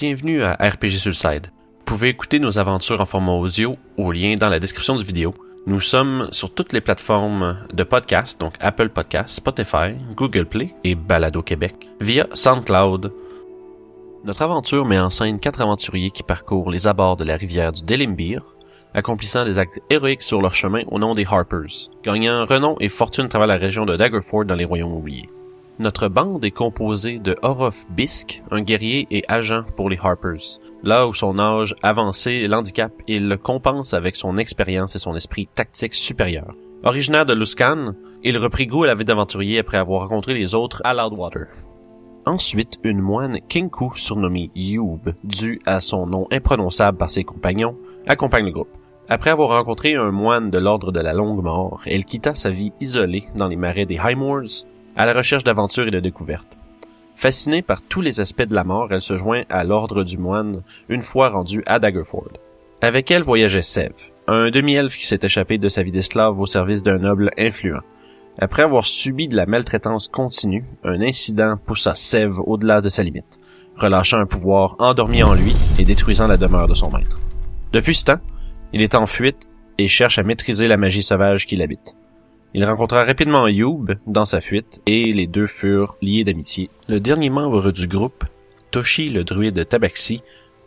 Bienvenue à RPG Sulside. Vous pouvez écouter nos aventures en format audio au lien dans la description du vidéo. Nous sommes sur toutes les plateformes de podcast, donc Apple Podcast, Spotify, Google Play et Balado Québec, via SoundCloud. Notre aventure met en scène quatre aventuriers qui parcourent les abords de la rivière du Delimbir, accomplissant des actes héroïques sur leur chemin au nom des Harpers, gagnant renom et fortune à travers la région de Daggerford dans les Royaumes oubliés. Notre bande est composée de Orof Bisk, un guerrier et agent pour les Harpers. Là où son âge avancé l'handicap, il le compense avec son expérience et son esprit tactique supérieur. Originaire de Luskan, il reprit goût à la vie d'aventurier après avoir rencontré les autres à Loudwater. Ensuite, une moine Kinku surnommée Youb, due à son nom imprononçable par ses compagnons, accompagne le groupe. Après avoir rencontré un moine de l'ordre de la longue mort, elle quitta sa vie isolée dans les marais des Highmoors à la recherche d'aventures et de découvertes. Fascinée par tous les aspects de la mort, elle se joint à l'ordre du moine une fois rendue à Daggerford. Avec elle voyageait Sev, un demi-elfe qui s'est échappé de sa vie d'esclave au service d'un noble influent. Après avoir subi de la maltraitance continue, un incident poussa Sev au-delà de sa limite, relâchant un pouvoir endormi en lui et détruisant la demeure de son maître. Depuis ce temps, il est en fuite et cherche à maîtriser la magie sauvage qui l'habite. Il rencontra rapidement Youb dans sa fuite et les deux furent liés d'amitié. Le dernier membre du groupe, Toshi le druide Tabaxi,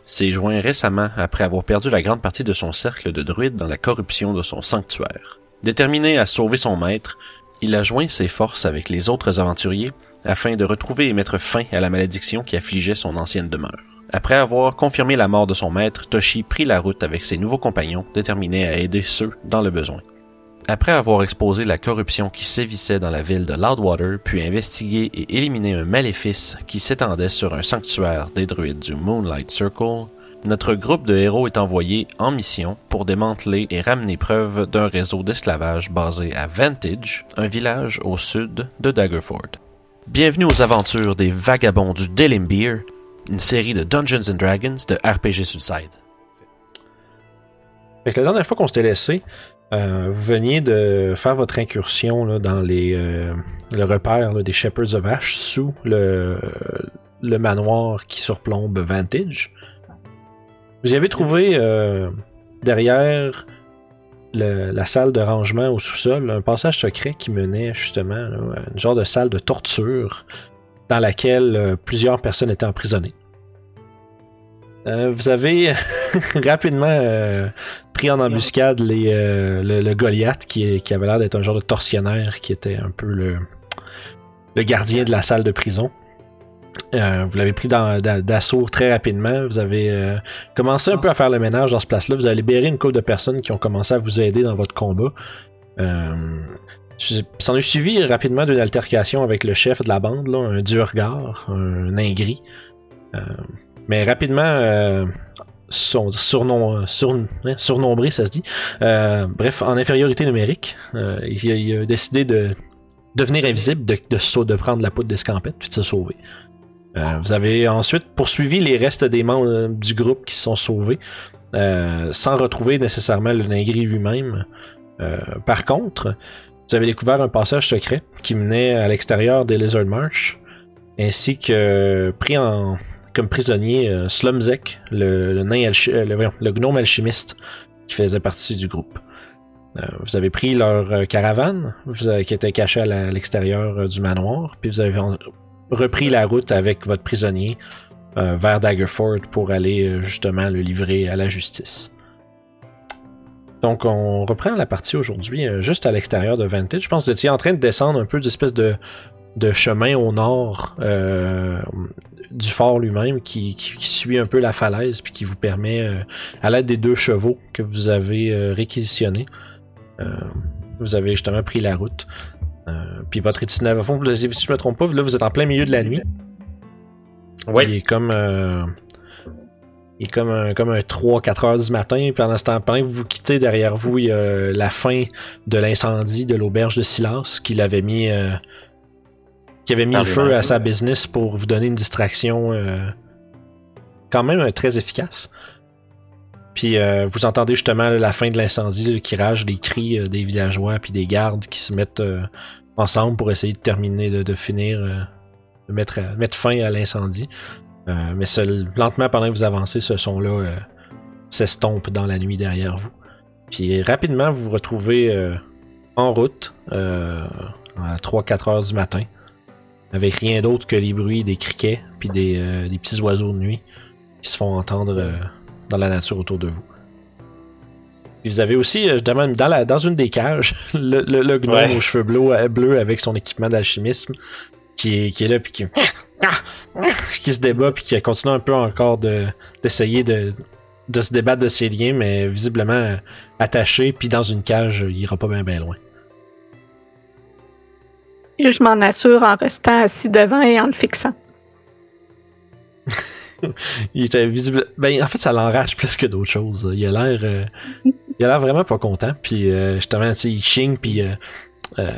s'est joint récemment après avoir perdu la grande partie de son cercle de druides dans la corruption de son sanctuaire. Déterminé à sauver son maître, il a joint ses forces avec les autres aventuriers afin de retrouver et mettre fin à la malédiction qui affligeait son ancienne demeure. Après avoir confirmé la mort de son maître, Toshi prit la route avec ses nouveaux compagnons, déterminés à aider ceux dans le besoin. Après avoir exposé la corruption qui sévissait dans la ville de Loudwater, puis investigué et éliminé un maléfice qui s'étendait sur un sanctuaire des druides du Moonlight Circle, notre groupe de héros est envoyé en mission pour démanteler et ramener preuve d'un réseau d'esclavage basé à Vantage, un village au sud de Daggerford. Bienvenue aux aventures des Vagabonds du Delimbir, une série de Dungeons Dragons de RPG Suicide. La dernière fois qu'on s'était laissé, euh, vous veniez de faire votre incursion dans euh, le repère des Shepherds of Ash sous le, le manoir qui surplombe Vantage. Vous y avez trouvé euh, derrière la salle de rangement au sous-sol un passage secret qui menait justement à une genre de salle de torture dans laquelle plusieurs personnes étaient emprisonnées. Euh, vous avez rapidement euh, pris en embuscade euh, le, Goliath qui, avait l'air d'être un genre de tortionnaire qui était un peu le, gardien de la salle de prison. vous l'avez pris d'assaut très rapidement. Vous avez commencé un peu à faire le ménage dans ce place-là. Vous avez libéré une couple de personnes qui ont commencé à vous aider dans votre combat. S'en est suivi rapidement d'une altercation avec le chef de la bande, un Durgar, un nain gris. Mais rapidement, euh, sur, hein, surnombré, ça se dit. Euh, bref, en infériorité numérique, euh, il, a, décidé de devenir invisible, de, de, prendre la poudre d'escampette, puis de se sauver. vous avez ensuite poursuivi les restes des membres du groupe qui se sont sauvés, sans retrouver nécessairement le Ningri lui-même. par contre, vous avez découvert un passage secret qui menait à l'extérieur des Lizard Marsh, ainsi que pris en, comme prisonnier euh, Slumzek, euh, le, gnome alchimiste qui faisait partie du groupe. Euh, vous avez pris leur caravane qui était cachée à l'extérieur du manoir, puis vous avez repris la route avec votre prisonnier vers Daggerford pour aller justement le livrer à la justice. Donc on reprend la partie aujourd'hui juste à l'extérieur de Vantage. Je pense que vous étiez en train de descendre un peu d'espèce de de chemin au nord euh, du fort lui-même qui, suit un peu la falaise puis qui vous permet, euh, à l'aide des deux chevaux que vous avez euh, réquisitionnés, vous avez justement pris la route. puis votre itinéraire, si je ne me trompe pas, là vous êtes en plein milieu de la nuit. Oui. Il est comme il est comme un, comme un 3-4 heures du matin. Puis pendant ce temps, pendant que vous quittez derrière vous, il y a la fin de l'incendie de l'auberge de Silas qu'il avait mis qui avait mis le feu à sa business pour vous donner une distraction euh, quand même euh, très efficace. Puis euh, vous entendez justement la fin de l'incendie qui rage les cris des villageois puis des gardes qui se mettent ensemble pour essayer de terminer, de, finir, de mettre, mettre fin à l'incendie. Mais seul, lentement, pendant que vous avancez, ce son-là s'estompe dans la nuit derrière vous. Puis rapidement, vous vous retrouvez en route à 3-4 heures du matin, avec rien d'autre que les bruits des criquets puis des, euh, des petits oiseaux de nuit qui se font entendre euh, dans la nature autour de vous. Puis vous avez aussi, euh, justement, dans, la, dans une des cages, le, le, le gnome Ouais. aux cheveux bleus, euh, bleus avec son équipement d'alchimisme qui est, qui est là puis qui, qui se débat puis qui continue un peu encore de, d'essayer de, de se débattre de ses liens, mais visiblement attaché puis dans une cage, il ira pas bien bien loin. Et je m'en assure en restant assis devant et en le fixant. Il était visible. Ben, en fait, ça l'enrage plus que d'autres choses. Il a l'air. euh, il a l'air vraiment pas content. Puis, euh, justement, il chigne. Puis, euh, euh,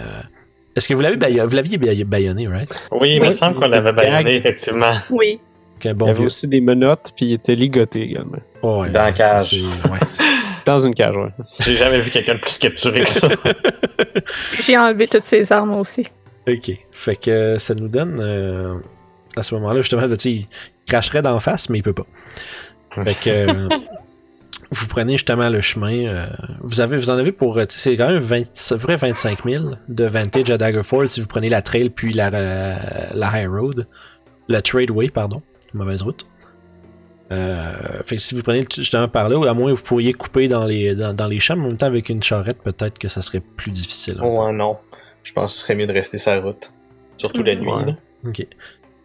est-ce que vous l'avez baïonné, vous l'aviez baï- baïonné, right? Oui, il me semble qu'on l'avait baïonné, effectivement. Oui. Bon il y avait vieux. aussi des menottes, puis il était ligoté également. Ouais, Dans la cage. ouais. Dans une cage, ouais. J'ai jamais vu quelqu'un de plus capturé que ça. J'ai enlevé toutes ses armes aussi. Ok. Fait que ça nous donne. euh, à ce moment-là, justement, tu sais, il cracherait d'en face, mais il peut pas. Fait que. euh, vous prenez justement le chemin. euh, vous, avez, vous en avez pour. tu sais, C'est quand même 20, c'est à peu près 25 000 de Vantage à Daggerford si vous prenez la trail puis la, la High Road. La Tradeway, pardon. Mauvaise route. Euh, fait que si vous prenez justement par là, ou à moins vous pourriez couper dans les, dans, dans les champs, mais en même temps avec une charrette, peut-être que ça serait plus difficile. ouais, non. Je pense que ce serait mieux de rester sur la route. Surtout la nuit. Ouais. Ok.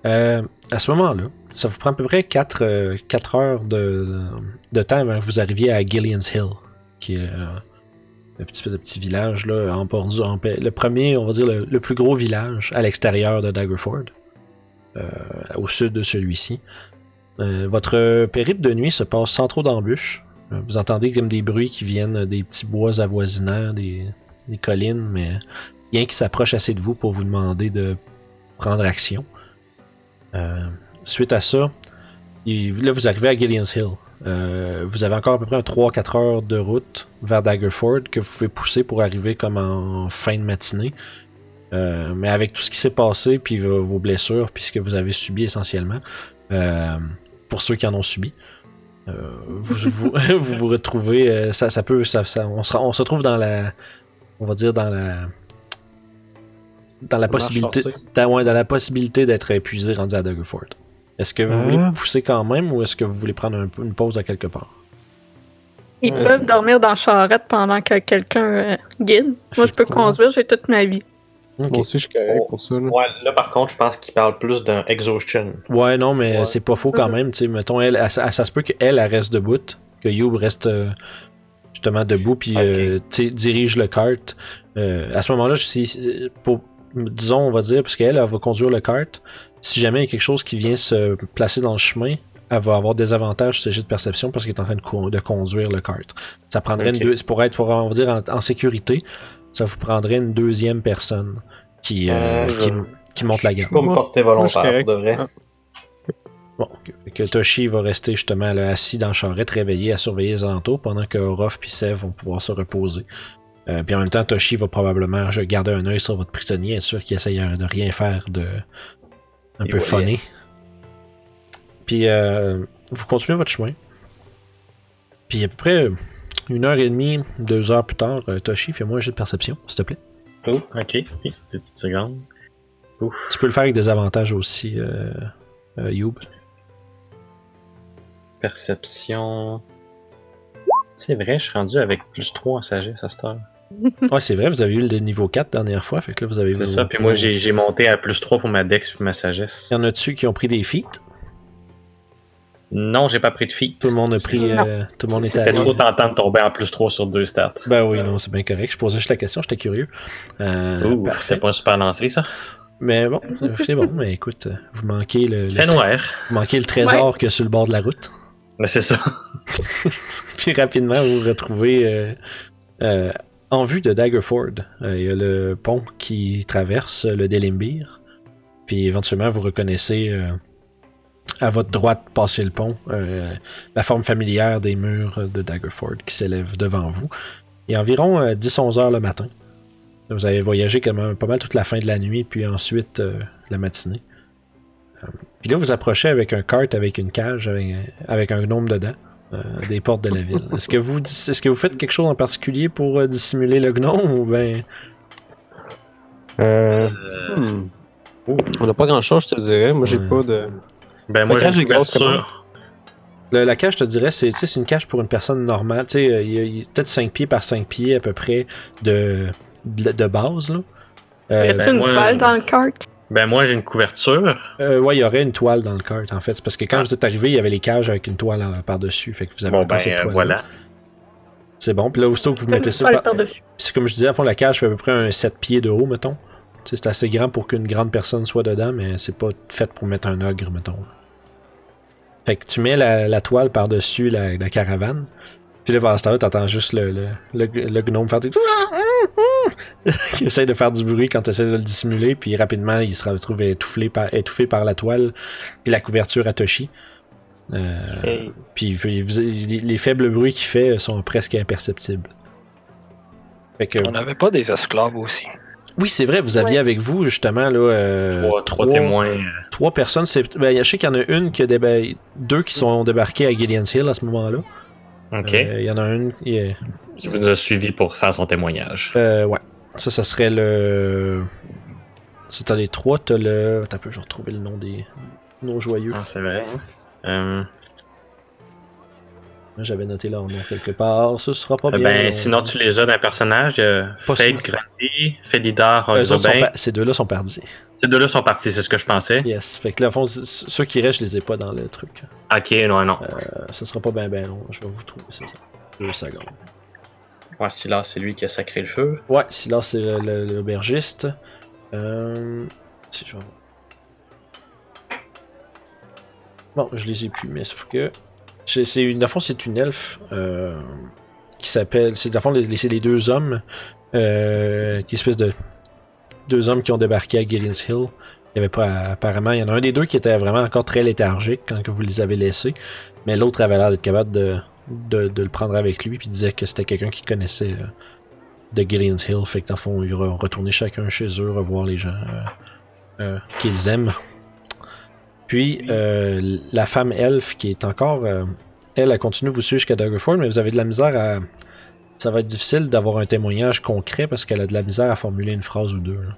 Euh, à ce moment-là, ça vous prend à peu près 4, heures de, de temps avant que vous arriviez à Gillian's Hill, qui est euh, un petit, petit village là, en bordure, en paix. Le premier, on va dire, le, le plus gros village à l'extérieur de Daggerford, euh, au sud de celui-ci. Euh, votre périple de nuit se passe sans trop d'embûches. Euh, Vous entendez comme des bruits qui viennent des petits bois avoisinants, des, des collines, mais rien qui s'approche assez de vous pour vous demander de prendre action. Euh, suite à ça, là vous arrivez à Gillian's Hill. Euh, vous avez encore à peu près un 3-4 heures de route vers Daggerford que vous pouvez pousser pour arriver comme en fin de matinée. Euh, mais avec tout ce qui s'est passé, puis vos blessures, puis ce que vous avez subi essentiellement, pour ceux qui en ont subi, vous, vous, vous vous retrouvez, ça, ça peut, ça, ça- on, se, on se retrouve dans la, on va dire dans la, dans la possibilité, dans, ouais, dans la possibilité d'être épuisé rendu à Daggerford. Est-ce que vous voulez pousser quand même ou est-ce que vous voulez prendre un une pause à quelque part? Ils Ouais, peuvent dormir dans la charrette pendant que quelqu'un euh, guide. Moi, je peux conduire, j'ai toute ma vie. Ok. Moi aussi, je suis correct pour ça. Là. Ouais, là par contre, je pense qu'il parle plus d'un exhaustion. Ouais, non, mais Ouais. c'est pas faux quand même. Mettons, elle, elle- ça, ça se peut qu'elle, elle reste debout, que Youb reste euh, justement debout, puis Ok. euh, dirige le kart. Euh, à ce moment-là, si, pour, disons, on va dire, parce qu'elle, elle va conduire le kart, si jamais il y a quelque chose qui vient se placer dans le chemin, elle va avoir des avantages sur ses de perception parce qu'elle est en train de, co- de conduire le kart. Ça prendrait une deux, pour être, pour, on va dire, en, en sécurité, ça vous prendrait une deuxième personne qui, euh, Euh, qui, je- qui monte la Je gamme. peux pas me Moi- porter moi, je volontaire, correct. de vrai. Ah. Bon, que Toshi va rester justement là, assis dans la charrette, réveillé à surveiller les alentours, pendant que Orof et Sev vont pouvoir se reposer. Euh, puis en même temps, Toshi va probablement garder un œil sur votre prisonnier, être sûr qu'il essaye de rien faire de un Et peu funny. Puis euh, vous continuez votre chemin. Puis à peu près une heure et demie, deux heures plus tard, euh, Toshi, fais-moi un jet de perception, s'il te plaît. Oh, ok. Petites secondes. Ouf. Tu peux le faire avec des avantages aussi, euh, euh, Youb. Perception. C'est vrai, je suis rendu avec plus 3 en sagesse à cette heure. Ouais, c'est vrai, vous avez eu le niveau 4 la dernière fois, fait que là vous avez C'est ça, puis moi j'ai j'ai monté à plus 3 pour ma dex puis ma sagesse. Y en a-tu qui ont pris des feats? Non, j'ai pas pris de feat. Tout le monde a pris. Euh, tout le monde est C'était trop tentant de tomber en plus 3 sur 2 stats. Ben oui, non, c'est bien correct. Je posais juste la question, j'étais curieux. Euh, Ouh, parfait. c'était pas un super lancé ça. Mais bon, c'est bon. Mais écoute, vous manquez le, le- noir. vous manquez le trésor que sur le bord de la route. Mais c'est ça. Puis rapidement, vous vous retrouvez euh, euh, en vue de Daggerford. Euh, Il y a le pont qui traverse le Delimbir. Puis éventuellement, vous reconnaissez euh, à votre droite, passer le pont, euh, la forme familière des murs de Daggerford qui s'élève devant vous. Est environ euh, 10-11 heures le matin. Vous avez voyagé quand même pas mal toute la fin de la nuit, puis ensuite la matinée. Puis là, vous approchez avec un cart avec une cage avec, avec un gnome dedans. Euh, des portes de la ville. Est-ce que vous dis- est-ce que vous faites quelque chose en particulier pour euh, dissimuler le gnome ou ben Euh, hmm. On n'a pas grand chose, je te dirais. Moi, j'ai Ouais. pas de. Ben, moi, La j'ai cage une est grosse couverture. Le- la cage, je te dirais, c'est tu sais, c'est une cage pour une personne normale. Tu sais, il y a- peut-être 5 pieds par 5 pieds à peu près de, de, de base. Là. Euh, Y a-t-il ben, une moi, balle je- dans le cart? Ben, moi, j'ai une couverture. euh, ouais, il y aurait une toile dans le cart, en fait. C'est parce que quand Ah. vous êtes arrivé, il y avait les cages avec une toile euh, par-dessus. Fait que vous avez Bon, ben, cette euh, voilà. C'est bon. Puis là, aussitôt que vous mettez ça. par- par-dessus. C'est comme je disais, à fond, la cage fait à peu près un 7 pieds de haut, mettons. C'est assez grand pour qu'une grande personne soit dedans, mais c'est pas fait pour mettre un ogre, mettons. Fait que tu mets la, la toile par-dessus la, la caravane. Puis là, pendant ce temps-là, t'entends juste le, le, le, le gnome faire des... qui essaie de faire du bruit quand t'essaies de le dissimuler, puis rapidement, il se retrouve étouffé par, étouffé par la toile, puis la couverture à Toshi. Euh, puis il les, les faibles bruits qu'il fait sont presque imperceptibles. Fait que, On n'avait pas des esclaves aussi. oui, c'est vrai, vous aviez Ouais. avec vous, justement, là, euh, Trois, trois témoins. euh, trois personnes. Ben, je sais qu'il y en a une qui a déba- deux qui sont débarqués à Gillian's Hill à ce moment-là. Ok. Euh, Il y en a une qui est- Qui vous a suivi pour faire son témoignage. euh, ouais. Ça, ça serait le. Si t'as les trois, t'as le. T'as peu, je vais retrouver le nom des. Nos joyeux. Ah, c'est vrai. hein. Moi, J'avais noté leur nom quelque part. Ça sera pas bien. ben, sinon, tu les as d'un personnage. Euh, Fade. Grandi, Félidar, Ces deux-là sont perdus. Ces deux-là sont partis, c'est ce que je pensais. Yes. Fait que là, au fond, ceux qui restent, je les ai pas dans le truc. Ok, non, non. Euh, ça sera pas bien ben long. Je vais vous trouver, c'est ça. Deux secondes. Ouais, Silas, c'est lui qui a sacré le feu. Ouais, Silas, c'est l'aubergiste. Euh... Si je vais... Bon, je les ai plus, mais sauf que. C'est une. Fond, c'est une elfe euh, qui s'appelle. C'est fond, c'est les deux hommes. Euh, qui espèce de. Deux hommes qui ont débarqué à Gillian's Hill. Il y avait pas. Apparemment, il y en a un des deux qui était vraiment encore très léthargique quand vous les avez laissés. Mais l'autre avait l'air d'être capable de, de, de le prendre avec lui. Puis disait que c'était quelqu'un qui connaissait. euh, de Gillian's Hill. Fait que dans le fond, ils vont retourner chacun chez eux, revoir les gens qu'ils aiment. Puis, euh, la femme elfe qui est encore. euh, elle, elle continue de vous suivre jusqu'à Daggerford, mais vous avez de la misère à. Ça va être difficile d'avoir un témoignage concret parce qu'elle a de la misère à formuler une phrase ou deux. là.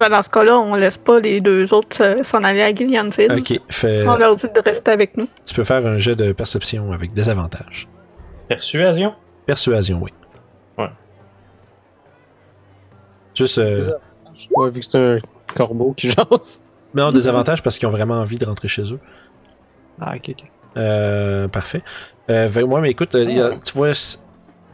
Ben, dans ce cas-là, on laisse pas les deux autres euh, s'en aller à Gillian's Hill. Ok, fait, On leur dit de rester avec nous. tu peux faire un jet de perception avec des avantages. Persuasion? Persuasion, oui. Ouais. Juste. euh, Ouais, vu que c'est un corbeau qui jase. Non, des avantages parce qu'ils ont vraiment envie de rentrer chez eux. Ah, ok, ok. Euh, parfait. Euh, fait- ouais, mais écoute, euh, il y a- tu vois,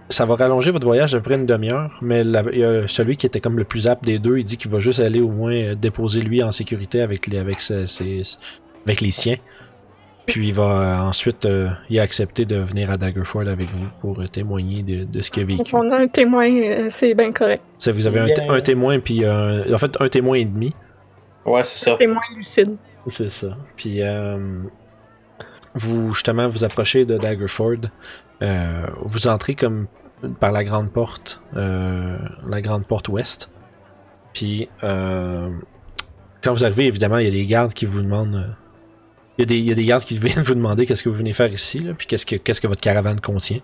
ça va rallonger votre voyage à peu près une demi-heure, mais la- y a celui qui était comme le plus apte des deux, il dit qu'il va juste aller au moins euh, déposer lui en sécurité avec les, avec ses- ses- avec les siens. Puis il va euh, ensuite euh, il a accepté de venir à Daggerford avec vous pour euh, témoigner de, de ce qu'il a Donc, vécu. on a un témoin, euh, c'est bien correct. Ça, vous avez un, un témoin, puis euh, en fait un témoin et demi. Ouais, c'est ça. Témoin lucide. C'est ça. Puis euh, vous justement vous approchez de Daggerford. Euh, vous entrez comme par la grande porte, euh, la grande porte ouest. Puis euh, quand vous arrivez, évidemment, il y a des gardes qui vous demandent. euh, il y, a des, il y a des gardes qui viennent vous demander qu'est-ce que vous venez faire ici, là, puis qu'est-ce que qu'est-ce que votre caravane contient.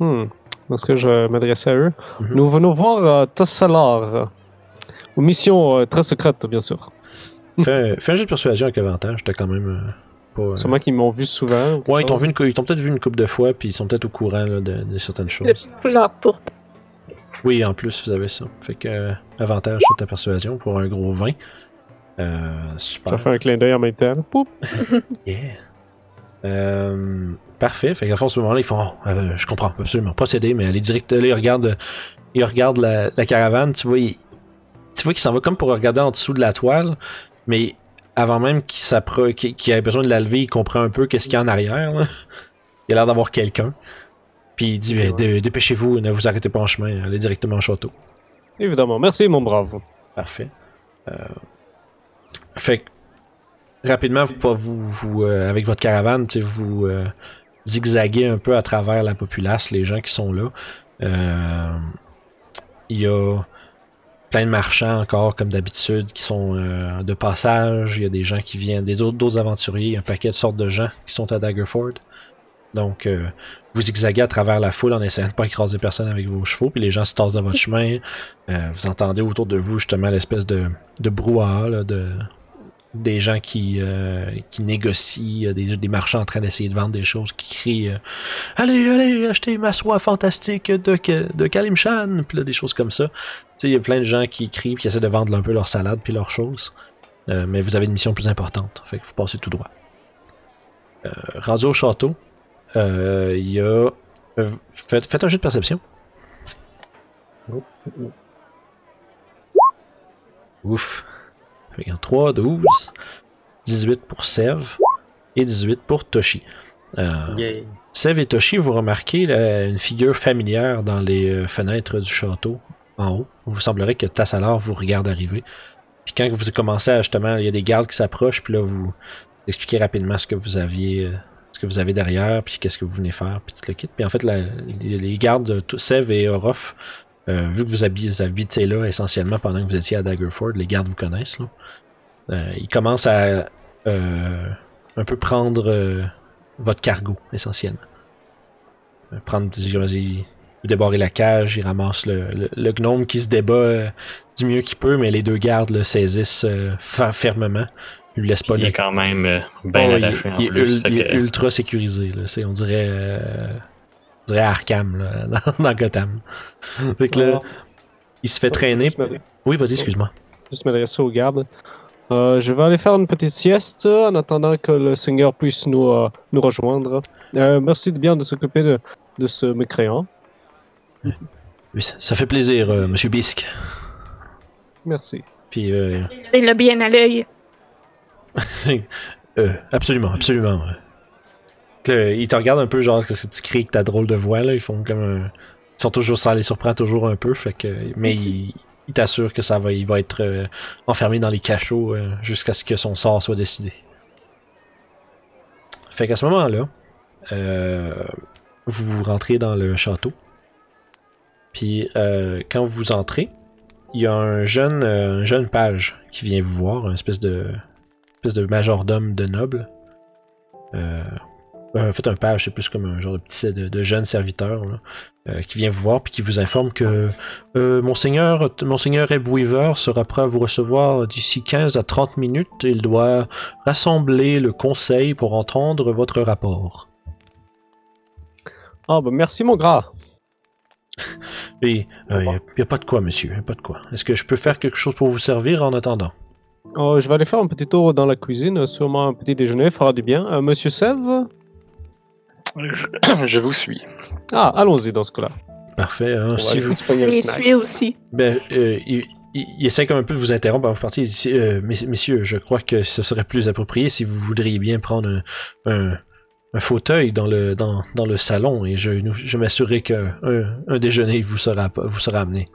Hmm. Est-ce que je m'adressais à eux? Mhm. Nous venons voir euh, Tassalar. Aux missions euh, très secrètes, bien sûr. Fais un, fais un jeu de persuasion avec avantage, t'as quand même euh, pas. euh, Sûrement qu'ils m'ont vu souvent. Ouais, ils t'ont vu une ils t'ont peut-être vu une couple de fois, puis ils sont peut-être au courant là, de, de certaines choses. Le porte. Oui, en plus, vous avez ça. Fait que euh, avantage sur ta persuasion pour un gros 20. Euh, Je super. vais faire un clin d'œil en même temps. Poup. Yeah. Euh, parfait. Fait qu'à fond, à ce moment-là, ils font oh, euh, Je comprends, absolument. Procéder, mais aller direct. Là, ils regardent, ils regardent la, la caravane. Tu vois, tu vois qu'il s'en va comme pour regarder en dessous de la toile, mais avant même qu'il ait besoin de la lever, il comprend un peu qu'est-ce qu'il y a en arrière. là. Il a l'air d'avoir quelqu'un. Puis il dit Ben, dé- Dépêchez-vous, ne vous arrêtez pas en chemin, allez directement au château. Évidemment. Merci, mon brave. Parfait. Euh, fait que, rapidement, vous, pas- vous, vous, euh, avec votre caravane, vous euh, zigzaguez un peu à travers la populace, les gens qui sont là. Euh, Il y a plein de marchands encore, comme d'habitude, qui sont euh, de passage. Il y a des gens qui viennent, des autres, d'autres aventuriers, un paquet de sortes de gens qui sont à Daggerford. Donc, euh, vous zigzaguez à travers la foule en essayant de pas écraser personne avec vos chevaux, puis les gens se tassent dans votre chemin. Euh, vous entendez autour de vous justement l'espèce de, de brouhaha, là, de, des gens qui, euh, qui négocient, des, des marchands en train d'essayer de vendre des choses, qui crient euh, Allez, allez, achetez ma soie fantastique de, de Kalimshan, puis là, des choses comme ça. Tu sais, il y a plein de gens qui crient, puis qui essaient de vendre un peu leur salade, puis leurs choses. Euh, mais vous avez une mission plus importante, fait que vous passez tout droit. Euh, rendu au château, euh, il y a. euh, faites, faites un jeu de perception. Ouf. Fait qu'en 3, 12, 18 pour Sev et 18 pour Toshi. Euh. Sev et Toshi, vous remarquez là, une figure familière dans les euh, fenêtres du château en haut. Vous semblerait que Tassalar vous regarde arriver. Puis quand vous commencez à justement, il y a des gardes qui s'approchent, puis là vous expliquez rapidement ce que vous aviez, euh, ce que vous avez derrière, puis qu'est-ce que vous venez faire, puis tout le kit. Puis en fait, la- les, gardes, Sev et Orof, euh, vu que vous habitez, là essentiellement pendant que vous étiez à Daggerford, les gardes vous connaissent. Là. Euh, ils commencent à euh, un peu prendre votre cargo essentiellement. Prendre, vas-y, vous débarrez la cage, ils ramassent le, le, le gnome qui se débat du mieux qu'il peut, mais les deux gardes le saisissent fermement. Ils lui laissent pas Il le est quand même euh, bien Oh, il- attaché en il, est plus. il que- ultra sécurisé. Là. On dirait, on dirait Arkham là, dans, dans Gotham. Fait que là, Ah. il se fait traîner. Oui, vas-y, excuse-moi. Juste m'adresser aux gardes. Euh, je vais aller faire une petite sieste en attendant que le Seigneur puisse nous, euh, nous rejoindre. Euh, merci de bien de s'occuper de, de ce mécréant. Oui, ça- fait plaisir, euh, Monsieur Bisque. Merci. Puis, euh, Il a bien à l'œil. euh, absolument, absolument. Ouais. Que là, il te regarde un peu, genre, que tu cries avec ta drôle de voix, là. Ils font comme un. Ils sont toujours, ça les surprend toujours un peu, fait que. Mais il, il t'assure que ça va, il va être euh, enfermé dans les cachots euh, jusqu'à ce que son sort soit décidé. Fait qu'à ce moment-là, euh, vous rentrez dans le château. Puis euh, quand vous entrez, il y a un jeune, euh, un jeune page qui vient vous voir, un espèce de, espèce de majordome de noble. Euh, en fait, un page, c'est plus comme un genre de petit de, de jeune serviteur là, euh, qui vient vous voir puis qui vous informe que euh, Monseigneur, Monseigneur Ebb Weaver sera prêt à vous recevoir d'ici 15 à 30 minutes. Il doit rassembler le conseil pour entendre votre rapport. Ah, bah merci, mon gras. Et il n'y a, pas de quoi, monsieur, y a pas de quoi. Est-ce que je peux faire quelque chose pour vous servir en attendant? Euh, je vais aller faire un petit tour dans la cuisine. Sûrement un petit déjeuner fera du bien. Euh, Monsieur Sève Je, je vous suis. Ah, allons-y dans ce cas-là. Parfait. hein, va si vous, suit aussi. Ben, euh, il, il- il essaie comme un peu de vous interrompre avant de vous partir. Euh, mess- messieurs, je crois que ce serait plus approprié si vous voudriez bien prendre un, un, un fauteuil dans le, dans, dans le salon et je, je m'assurerai qu'un un, un déjeuner vous sera, vous sera amené.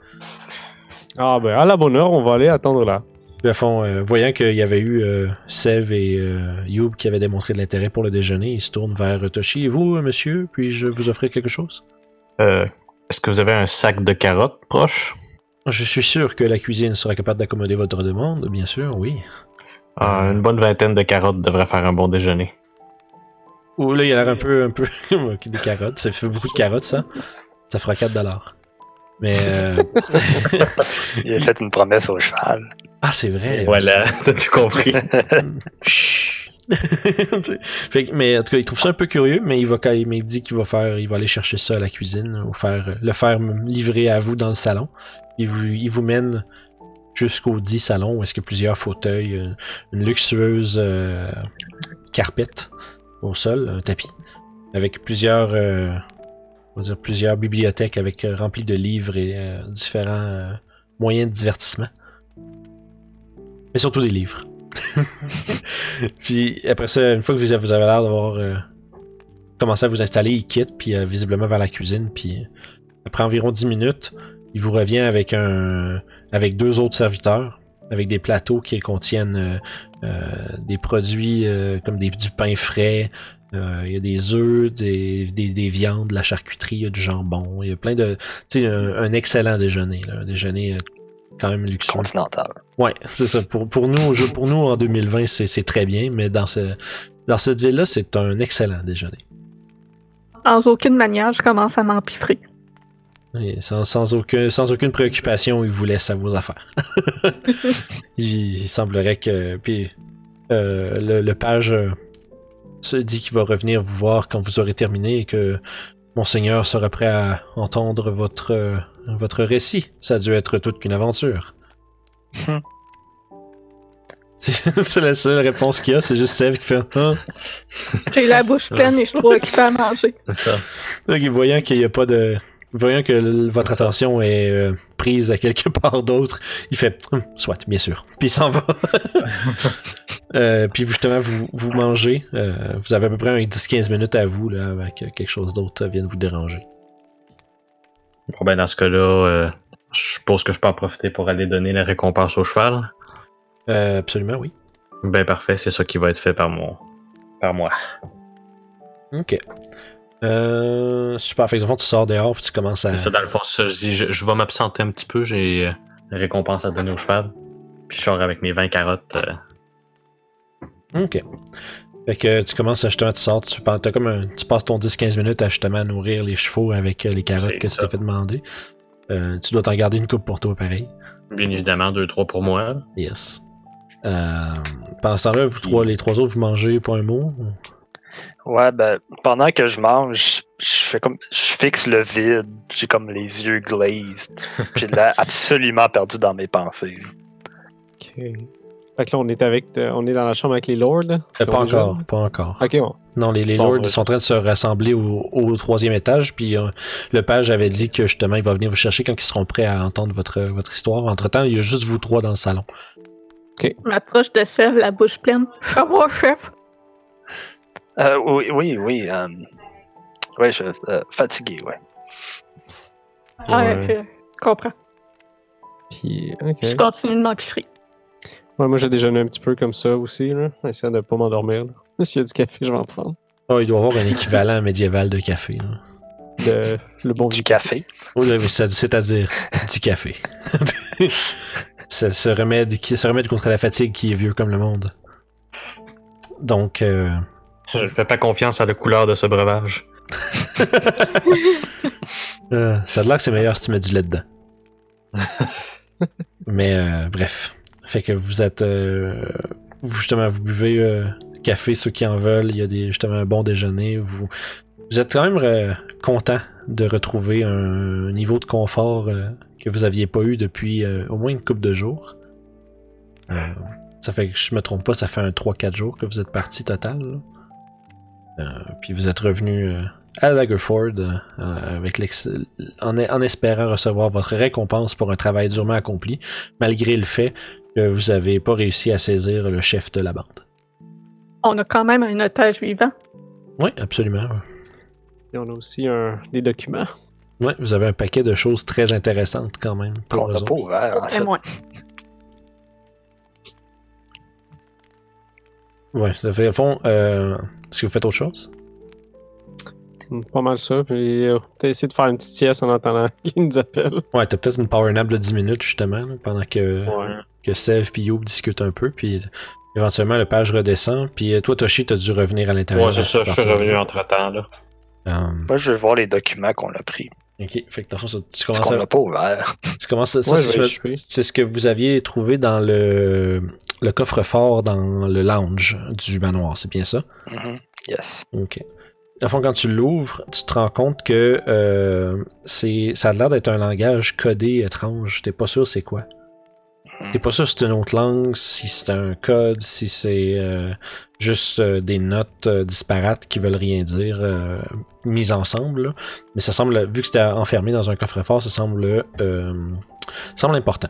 Ah, ben à la bonne heure, on va aller attendre là. À fond, euh, voyant qu'il y avait eu euh, Sev et euh, Youb qui avaient démontré de l'intérêt pour le déjeuner, il se tourne vers Toshi. Et vous, monsieur, puis-je vous offrir quelque chose? Euh, Est-ce que vous avez un sac de carottes proche? Je suis sûr que la cuisine sera capable d'accommoder votre demande, bien sûr, oui. Ah, une bonne vingtaine de carottes devrait faire un bon déjeuner. Ou là, il a l'air un peu, un peu des carottes. Ça fait beaucoup de carottes, ça. Ça fera 4 dollars. Mais euh, Il a fait une promesse au cheval. ah, c'est vrai. Voilà, t'as-tu compris? Fait que- mais en tout cas, il trouve ça un peu curieux, mais il va quand même, il dit qu'il va faire, il va aller chercher ça à la cuisine ou faire, le faire livrer à vous dans le salon. Il vous, il vous mène jusqu'au dit salon où est-ce a plusieurs fauteuils, une, une luxueuse euh, carpette au sol, un tapis, avec plusieurs, euh, on va dire plusieurs bibliothèques avec euh, remplies de livres et euh, différents euh, moyens de divertissement. Mais surtout des livres. puis après ça, une fois que vous avez, l'air d'avoir commencé à vous installer, il quitte, puis euh, visiblement vers la cuisine, puis après environ 10 minutes, il vous revient avec un avec deux autres serviteurs, avec des plateaux qui contiennent euh, euh, des produits euh, comme des, du pain frais, euh, il y a des œufs, des, des, des viandes, de la charcuterie, il y a du jambon, il y a plein de... Tu sais, un, un excellent déjeuner, là, un déjeuner quand même luxueux. Continental. Ouais, c'est ça. Pour, pour, nous, je- pour nous, en 2020, c'est c'est très bien, mais dans, ce, dans cette ville-là, c'est un excellent déjeuner. Sans aucune manière, je commence à m'empiffrer. Et sans, sans, aucun, sans aucune préoccupation, il vous laisse à vos affaires. il, il semblerait que. Puis, euh, le, le page euh, se dit qu'il va revenir vous voir quand vous aurez terminé et que Monseigneur sera prêt à entendre votre, euh, votre récit. Ça a dû être toute qu'une aventure. Hmm. C'est c'est la seule réponse qu'il y a, c'est juste Sèvres qui fait Hein? J'ai la bouche pleine et je suis trop occupée à manger. C'est ça. Donc, voyant qu'il n'y a pas de. Voyant que votre attention est euh, prise à quelque part d'autre, il fait Hum, soit, bien sûr. Puis il s'en va. Euh, puis justement, vous, vous mangez. Euh, vous avez à peu près un 10-15 minutes à vous, là, avant que quelque chose d'autre vienne vous déranger. Bon, ben, dans ce cas-là, je suppose que je peux en profiter pour aller donner la récompense au cheval. Absolument, oui. Ben, parfait, c'est ça qui va être fait par mon, par moi. Ok. Euh, super. Fait que, fond, tu sors dehors puis tu commences à. C'est ça, dans le fond, ça, je dis, je, je vais m'absenter un petit peu, j'ai euh, la récompense à donner au cheval. Puis je sors avec mes 20 carottes. euh, Ok. Fait que tu commences à justement, tu sors, tu, comme un- tu passes ton 10-15 minutes à justement nourrir les chevaux avec euh, les carottes que tu t'es fait demander. Tu dois t'en garder une coupe pour toi, pareil. bien évidemment, 2-3 pour moi. Yes. Euh, pendant ce temps-là, vous trois, les trois autres, vous mangez pas un mot? Ouais, ben, pendant que je mange, je fais comme, je fixe le vide. J'ai comme les yeux glazed. J'ai l'air absolument perdu dans mes pensées. Ok. Fait que là, on est avec, euh, on est dans la chambre avec les lords. Euh, pas encore, pas encore. Ok, bon. Non, les, les Bon, lords ouais. sont en train de se rassembler au, au troisième étage, puis euh, le page avait dit que justement il va venir vous chercher quand ils seront prêts à entendre votre, votre histoire. Entre-temps, il y a juste vous trois dans le salon. Je m'approche de Sèvres, la bouche pleine. Va, chef? Euh, oui, oui, oui. Euh, ouais, je, euh, fatigué, ouais. Ah, Ouais. comprends. Puis, ok. Je continue de m'empiffrer. Ouais, moi, j'ai déjeuné un petit peu comme ça aussi, là. Essayant de pas m'endormir, là. S'il y a du café, je vais en prendre. Oh, il doit y avoir un équivalent médiéval de café. là. De, le bon Du café. Oh, c'est- C'est-à-dire du café. ce, ce remède, qui- ce remède contre la fatigue qui est vieux comme le monde. Donc, euh, Je ne fais pas confiance à la couleur de ce breuvage. euh, ça a l'air que c'est meilleur si tu mets du lait dedans. Mais euh, bref. Fait que vous êtes. euh, vous, justement, vous buvez euh, café, ceux qui en veulent. Il y a des, justement un bon déjeuner. Vous, vous êtes quand même euh, content de retrouver un niveau de confort euh, que vous aviez pas eu depuis euh, au moins une couple de jours. Euh, ça fait que je me trompe pas, ça fait un 3-4 jours que vous êtes parti total. là. Euh, puis vous êtes revenu euh, à Lagerford euh, avec l'ex- en, en espérant recevoir votre récompense pour un travail durement accompli, malgré le fait que vous avez pas réussi à saisir le chef de la bande. On a quand même un otage vivant. Oui, absolument. Et on a aussi un, des documents. Ouais, vous avez un paquet de choses très intéressantes quand même. Pour On eux n'a pas ouvert, en fait. moins. Ouais, ça fait au fond. Euh, Est-ce que vous faites autre chose? Pas mal ça. Puis, euh, t'as essayé de faire une petite sieste en entendant qu'il nous appelle. Ouais, t'as peut-être une power nap de 10 minutes justement, là, pendant que, Ouais. que Sev et Youb discutent un peu, puis éventuellement le page redescend, puis euh, toi Toshi t'as dû revenir à l'intérieur. Ouais, c'est ça, je suis revenu entre temps, là. Moi, je veux voir les documents qu'on a pris. Ok, fait que dans le fond, ça, tu commences à, l'a pas ouvert. tu commences à- ça, Ouais, c'est- ce que vous aviez trouvé dans le, le coffre-fort dans le lounge du manoir, c'est bien ça? Mhm. Yes. Ok. Dans le fond, quand tu l'ouvres, tu te rends compte que euh, c'est, ça a l'air d'être un langage codé étrange. T'es pas sûr c'est quoi. T'es pas sûr si c'est une autre langue, si c'est un code, si c'est euh, juste euh, des notes euh, disparates qui veulent rien dire mises ensemble. là. Mais ça semble, vu que c'était enfermé dans un coffre-fort, ça semble, semble important.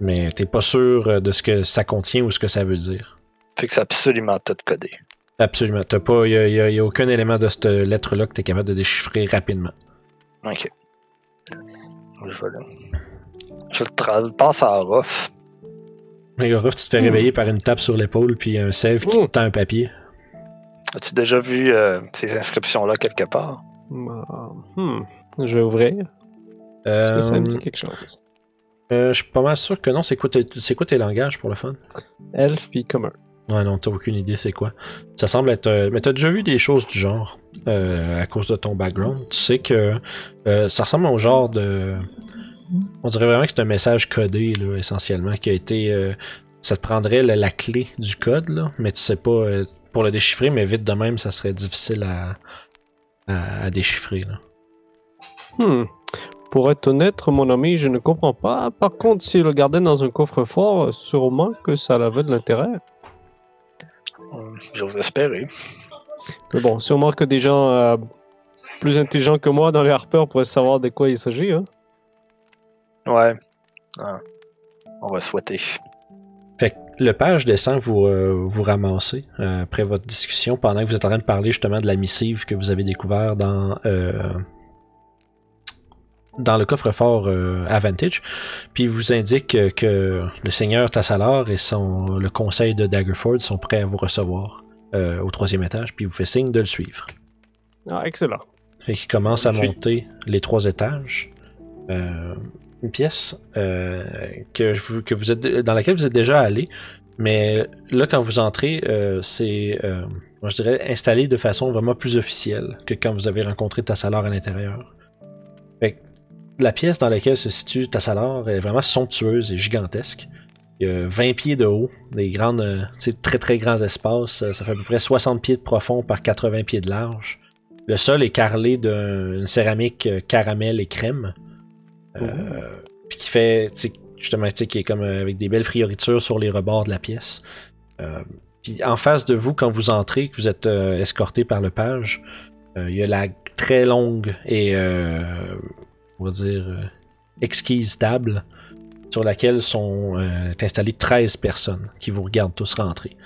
Mais t'es pas sûr de ce que ça contient ou ce que ça veut dire. Fait que c'est absolument tout codé. Absolument. T'as pas, y a, y a- y a aucun élément de cette lettre-là que t'es capable de déchiffrer rapidement. Ok. Je vais le... Je le tra- passe à Ruff. Et le Ruff, tu te fais Hmm. réveiller par une tape sur l'épaule puis un sève qui Hmm. te tend un papier. As-tu déjà vu euh, ces inscriptions-là quelque part? Hmm, Je vais ouvrir. Est-ce que ça me dit Euh, quelque chose? Euh, je suis pas mal sûr que non. C'est quoi, tes- c'est quoi tes langages pour le fun? Elf puis commun. Ouais, non, t'as aucune idée c'est quoi. Ça semble être. euh, mais t'as déjà vu des choses du genre euh, à cause de ton background? Tu sais que euh, ça ressemble au genre de. On dirait vraiment que c'est un message codé, là, essentiellement, qui a été. euh, ça te prendrait la, la clé du code, là, mais tu sais pas euh, pour le déchiffrer, mais vite de même, ça serait difficile à, à, à déchiffrer. Là. Hmm. Pour être honnête, mon ami, je ne comprends pas. Par contre, s'il le gardait dans un coffre-fort, sûrement que ça avait de l'intérêt. J'ose espérer. Mais bon, sûrement que des gens euh, plus intelligents que moi dans les Harper pourraient savoir de quoi il s'agit. Hein. Ouais. Ah. On va souhaiter. Fait que le page descend vous, euh, vous ramasser euh, après votre discussion pendant que vous êtes en train de parler justement de la missive que vous avez découvert dans euh, dans le coffre-fort euh, Avantage. Puis il vous indique que, que le seigneur Tassalar et son le conseil de Daggerford sont prêts à vous recevoir euh, au troisième étage, puis il vous fait signe de le suivre. Ah, excellent. Fait qu'il commence à monter les trois étages. Une pièce euh, dans laquelle vous êtes déjà allé. Mais là, quand vous entrez, euh, c'est, euh, je dirais, installé de façon vraiment plus officielle que quand vous avez rencontré Tassalar à l'intérieur. Fait la pièce dans laquelle se situe Tassalar est vraiment somptueuse et gigantesque. Il y a 20 pieds de haut, des grandes, très très grands espaces. Ça fait à peu près 60 pieds de profond par 80 pieds de large. Le sol est carrelé d'une céramique caramel et crème. Euh, Puis qui fait, justement, tu sais, qui est comme euh, avec des belles frioritures sur les rebords de la pièce. Euh, Puis en face de vous, quand vous entrez, que vous êtes escorté par le page, il y a la très longue et, euh, on va dire, exquise table sur laquelle sont euh, installées 13 personnes qui vous regardent tous rentrer.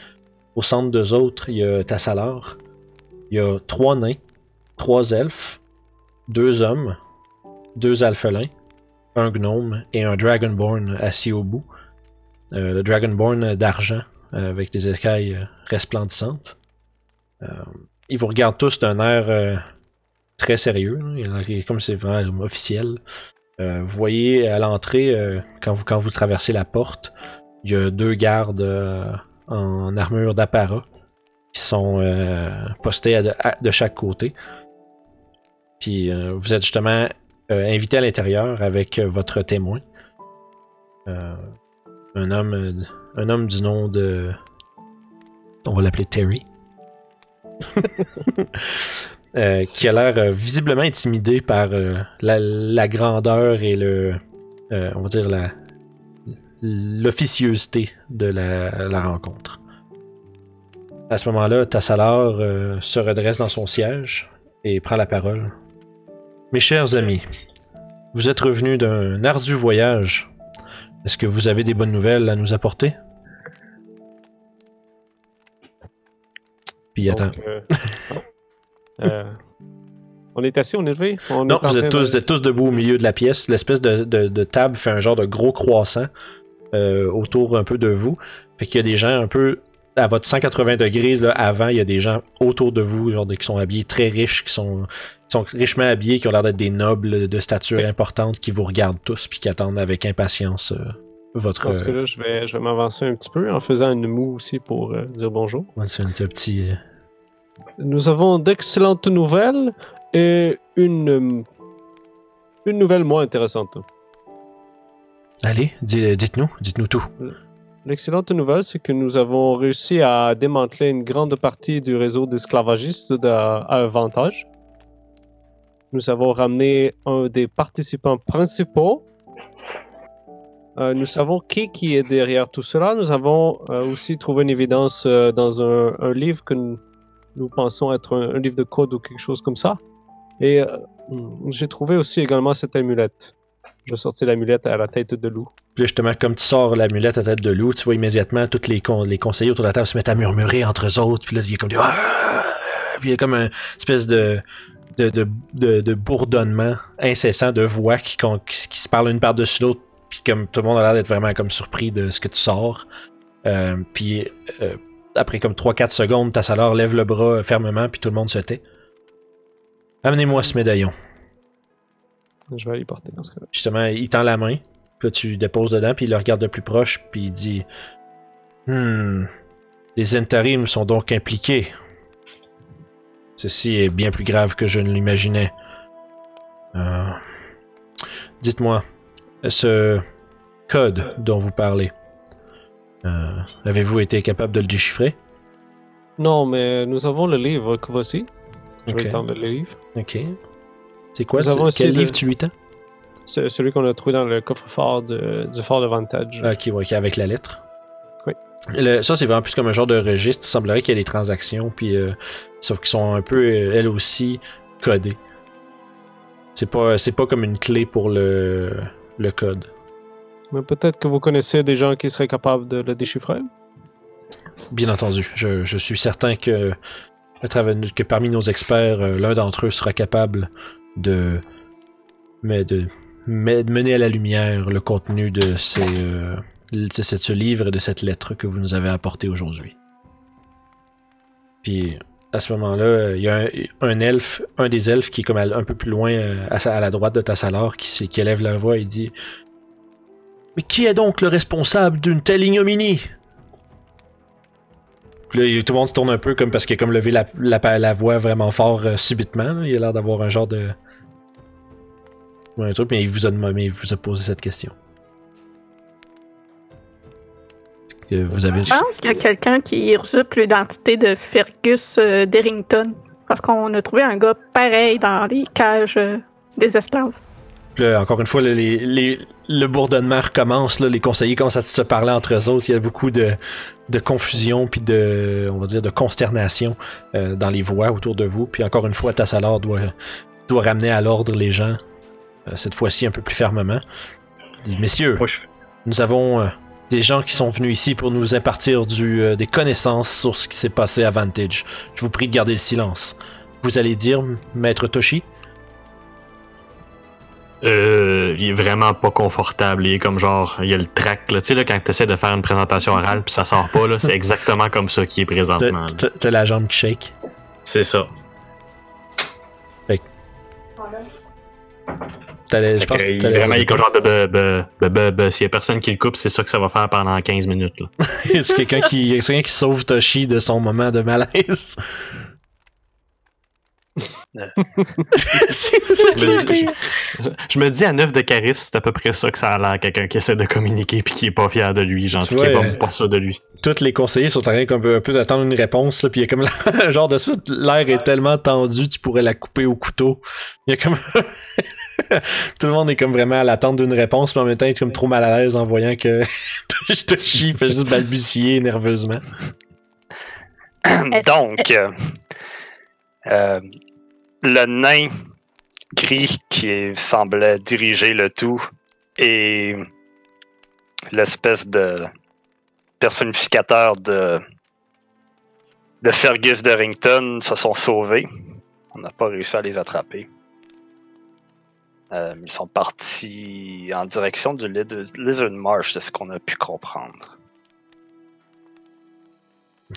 Au centre d'eux autres, il y a Tassalar, il y a trois nains, trois elfes, deux hommes, deux alphelins, un gnome et un dragonborn assis au bout. Euh, le dragonborn d'argent euh, avec des écailles euh, resplendissantes. Euh, ils vous regardent tous d'un air euh, très sérieux, l'air comme c'est vraiment officiel. Vous voyez à l'entrée, quand, vous, quand vous traversez la porte, il y a deux gardes en armure d'apparat qui sont postés à de, à- de chaque côté. Puis euh, vous êtes justement invité à l'intérieur avec euh, votre témoin. Euh, un homme euh, un homme du nom de on va l'appeler Terry. Euh, qui a l'air euh, visiblement intimidé par euh, la, la grandeur et le euh, on va dire la l'officiosité de la, la rencontre. À ce moment-là, Tassalar euh, se redresse dans son siège et prend la parole. Mes chers amis, vous êtes revenus d'un ardu voyage. Est-ce que vous avez des bonnes nouvelles à nous apporter? Puis attends. Donc, euh, euh, on est assis, on est levé? On Non, est vous êtes, tous, de- vous êtes tous debout au milieu de la pièce. L'espèce de, de- de table fait un genre de gros croissant euh, autour un peu de vous. Fait qu'il y a des gens un peu à votre 180 degrés là, avant, il y a des gens autour de vous genre, qui sont habillés très riches, qui sont, qui sont richement habillés, qui ont l'air d'être des nobles de stature importante, qui vous regardent tous puis qui attendent avec impatience euh, votre. Parce que là, je vais, je vais m'avancer un petit peu en faisant une moue aussi pour euh, dire bonjour. c'est un petit. euh, Nous avons d'excellentes nouvelles et une, une nouvelle moins intéressante. Allez, di- dites-nous, dites-nous tout. L'excellente nouvelle, c'est que nous avons réussi à démanteler une grande partie du réseau d'esclavagistes de- à avantage. Nous avons ramené un des participants principaux. Euh, nous savons qui, qui est derrière tout cela. Nous avons euh, aussi trouvé une évidence euh, dans un, un livre que nous, nous pensons être un, un livre de code ou quelque chose comme ça. Et euh, j'ai trouvé aussi également cette amulette. Je sortis l'amulette à la tête de loup. Puis justement, comme tu sors l'amulette à tête de loup, tu vois immédiatement tous les, les conseillers autour de la table se mettent à murmurer entre eux autres. Puis là, il y a comme des... Ah! Puis il y a comme une espèce de, de, de, de, bourdonnement incessant de voix qui, qui, se parlent une par-dessus l'autre. Puis comme tout le monde a l'air d'être vraiment comme surpris de ce que tu sors. Euh, puis euh, après comme 3-4 secondes, ta saleur lève le bras fermement, puis tout le monde se tait. Amenez-moi ce médaillon. Je vais aller porter dans ce cas-là. Justement, il tend la main. Puis là, tu déposes dedans, puis il le regarde de plus proche, puis il dit Hmm. Les intérims sont donc impliqués. Ceci est bien plus grave que je ne l'imaginais. Euh, Dites-moi, ce code dont vous parlez, euh, avez-vous été capable de le déchiffrer? Non, mais nous avons le livre que voici. Je vais tendre le livre. Ok. C'est quoi ce- Quel de- livre tu lui tends C'est celui qu'on a trouvé dans le coffre-fort de- du fort de Vantage. Ok, ok, avec la lettre. Oui. Le- ça, c'est vraiment plus comme un genre de registre. Il semblerait qu'il y ait des transactions, puis euh, sauf qu'ils sont un peu, euh, elles aussi, codées. C'est pas, c'est pas comme une clé pour le, le code. Mais peut-être que vous connaissez des gens qui seraient capables de le déchiffrer. Bien entendu, je, je suis certain que, que parmi nos experts, euh, l'un d'entre eux sera capable de, mais de, mais mener à la lumière le contenu de, ces, euh, ce livre et de cette lettre que vous nous avez apporté aujourd'hui. Puis à ce moment-là, euh, il y a un, elfe, un des elfes qui est comme un peu plus loin euh, à, à la droite de Tassalor, qui, qui élève la voix et dit Mais qui est donc le responsable d'une telle ignominie? Puis là, il- tout le monde se tourne un peu comme parce qu'il a comme levé la, la, la voix vraiment fort euh, subitement. là. Il a l'air d'avoir un genre de. Ouais, un truc, mais il vous a, demandé- il vous a posé cette question. Est-ce que vous avez. Je pense qu'il y a quelqu'un qui usurpe l'identité de Fergus euh, Derrington. Parce qu'on a trouvé un gars pareil dans les cages euh, des esclaves. Là, encore une fois, là, les, les- le bourdonnement recommence. Là, les conseillers commencent à se parler entre eux autres. Il y a beaucoup de, de confusion puis de, on va dire, de consternation euh, dans les voix autour de vous. Puis encore une fois, Tassalor doit, doit ramener à l'ordre les gens. euh, cette fois-ci un peu plus fermement. Il dit, Messieurs, nous avons euh, des gens qui sont venus ici pour nous impartir du, des connaissances sur ce qui s'est passé à Vantage. Je vous prie de garder le silence. Vous allez dire, Maître Toshi Euh, il est vraiment pas confortable. Il est comme genre, il y a le trac, là. Tu sais, là, quand t'essaies de faire une présentation orale puis ça sort pas, là, c'est exactement comme ça qu'il est présentement. T'as- la jambe qui shake. C'est ça. T'allais- Je Fait pense que que il, t'allais vraiment, il est comme genre de. S'il y a personne qui le coupe, c'est ça que ça va faire pendant 15 minutes, là. c'est quelqu'un qui, c'est quelqu'un qui sauve Toshi de son moment de malaise? c'est ça qui Je me dis- pire. Je me dis à 9 de charisme, c'est à peu près ça que ça a l'air, quelqu'un qui essaie de communiquer puis qui est pas fier de lui, genre, qui est pas, euh, pas ça de lui. Tous les conseillers sont en train comme un peu d'attendre une réponse, là, puis il y a comme un genre de suite, l'air est tellement tendu, tu pourrais la couper au couteau. Il y a comme. Tout le monde est comme vraiment à l'attente d'une réponse, mais en même temps, il est comme trop mal à l'aise en voyant que Toshi fait juste balbutier nerveusement. Donc, euh, euh, le nain gris qui semblait diriger le tout et l'espèce de personnificateur de, de Fergus Derrington se sont sauvés. On n'a pas réussi à les attraper. Euh, ils sont partis en direction du Liz- Lizard Marsh, de ce qu'on a pu comprendre.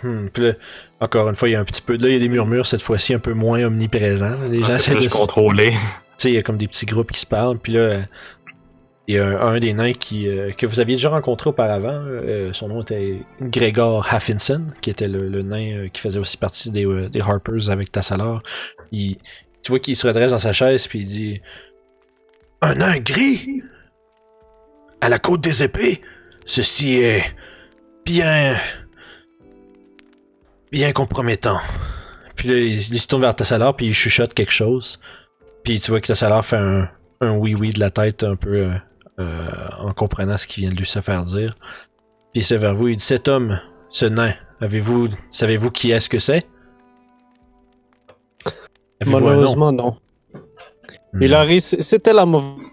Hmm, puis là, encore une fois, il y a un petit peu. Là, il y a des murmures cette fois-ci un peu moins omniprésents. Les gens essaient de contrôlé. Tu sais, il y a comme des petits groupes qui se parlent. Puis là, il y a un, un des nains qui, euh, que vous aviez déjà rencontré auparavant. euh, son nom était Gregor Haffinson, qui était le, le nain euh, qui faisait aussi partie des, euh, des Harpers avec Tassalor. Il, tu vois qu'il se redresse dans sa chaise, puis il dit Un nain gris À la côte des épées Ceci est bien. Bien compromettant. Puis là, il, il se tourne vers Tassalor, puis il chuchote quelque chose. Puis tu vois que Tassalor fait un, un oui-oui de la tête un peu euh, euh, en comprenant ce qu'il vient de lui se faire dire. Puis c'est vers vous, il dit Cet homme, ce nain, avez-vous, savez-vous qui est-ce que c'est? Malheureusement, non. Hmm. C- c'était la mauvaise.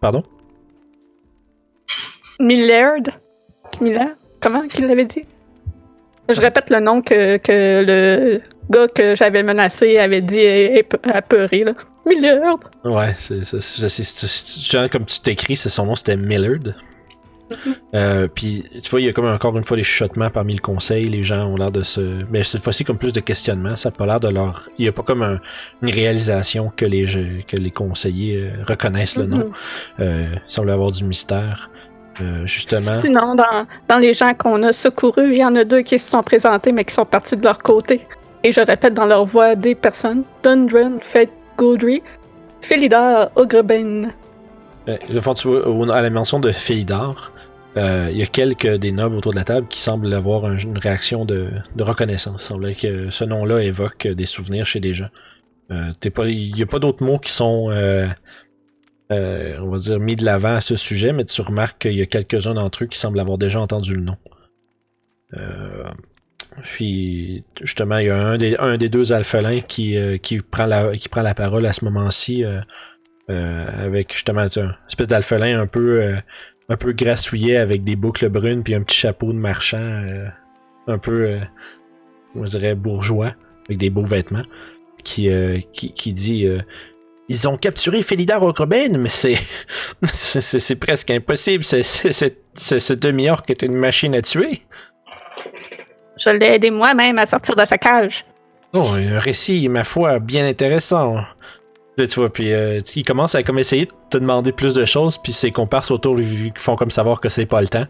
Pardon? Millard? Millard? Comment qu'il l'avait dit? Je répète le nom que, que le gars que j'avais menacé avait dit apeuré, là. Millard. Ouais, c'est c'est- c'est- comme tu t'écris, c'est son nom c'était Millard. Euh, puis tu vois, il y a comme encore une fois des chuchotements parmi le conseil. Les gens ont l'air de se. Mais cette fois-ci, comme plus de questionnements. Ça n'a pas l'air de leur. Il n'y a pas comme un- une réalisation que les, que les conseillers euh, reconnaissent le nom. Euh, il semble avoir du mystère. Euh, justement. Sinon, dans, dans les gens qu'on a secourus, il y en a deux qui se sont présentés, mais qui sont partis de leur côté. Et je répète dans leur voix des personnes Dundren, Fed Gaudry, Philidor, Ogreben. Euh, de fond, tu vois, au- à la mention de Félidar, euh, il y a quelques des nobles autour de la table qui semblent avoir un- une réaction de, de reconnaissance. Il semble que ce nom-là évoque des souvenirs chez des gens. Euh, il n'y a pas d'autres mots qui sont, euh, on va dire, mis de l'avant à ce sujet, mais tu remarques qu'il y a quelques-uns d'entre eux qui semblent avoir déjà entendu le nom. Euh, puis, justement, il y a un des, un des deux alphelins qui, euh, qui, prend la, qui prend la parole à ce moment-ci. euh, euh, avec justement tu sais, un espèce d'alphelin un peu euh, un peu grassouillet avec des boucles brunes puis un petit chapeau de marchand un peu on dirait bourgeois avec des beaux vêtements qui qui, qui dit ils ont capturé Félidar Ocroben, mais c'est c'est- presque impossible. C'est ce demi-orc est une machine à tuer. Je l'ai aidé moi-même à sortir de sa cage. Oh, un récit, ma foi, bien intéressant. Là, tu vois, puis euh, il commence à comme essayer de te demander plus de choses, puis ses comparses autour lui font comme savoir que c'est pas le temps.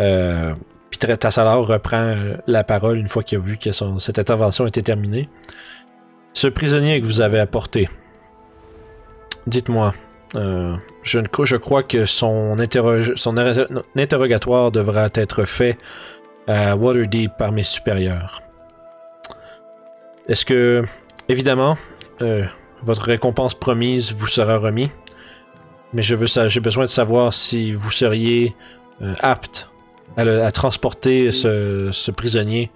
Euh, puis Tassalar reprend euh, la parole une fois qu'il a vu que son, cette intervention était terminée. Ce prisonnier que vous avez apporté, dites-moi, euh, je, crois que son, interrogatoire devra être fait à Waterdeep par mes supérieurs. Est-ce que, évidemment, euh, votre récompense promise vous sera remis, mais j'ai besoin de savoir si vous seriez euh, apte à, transporter ce, prisonnier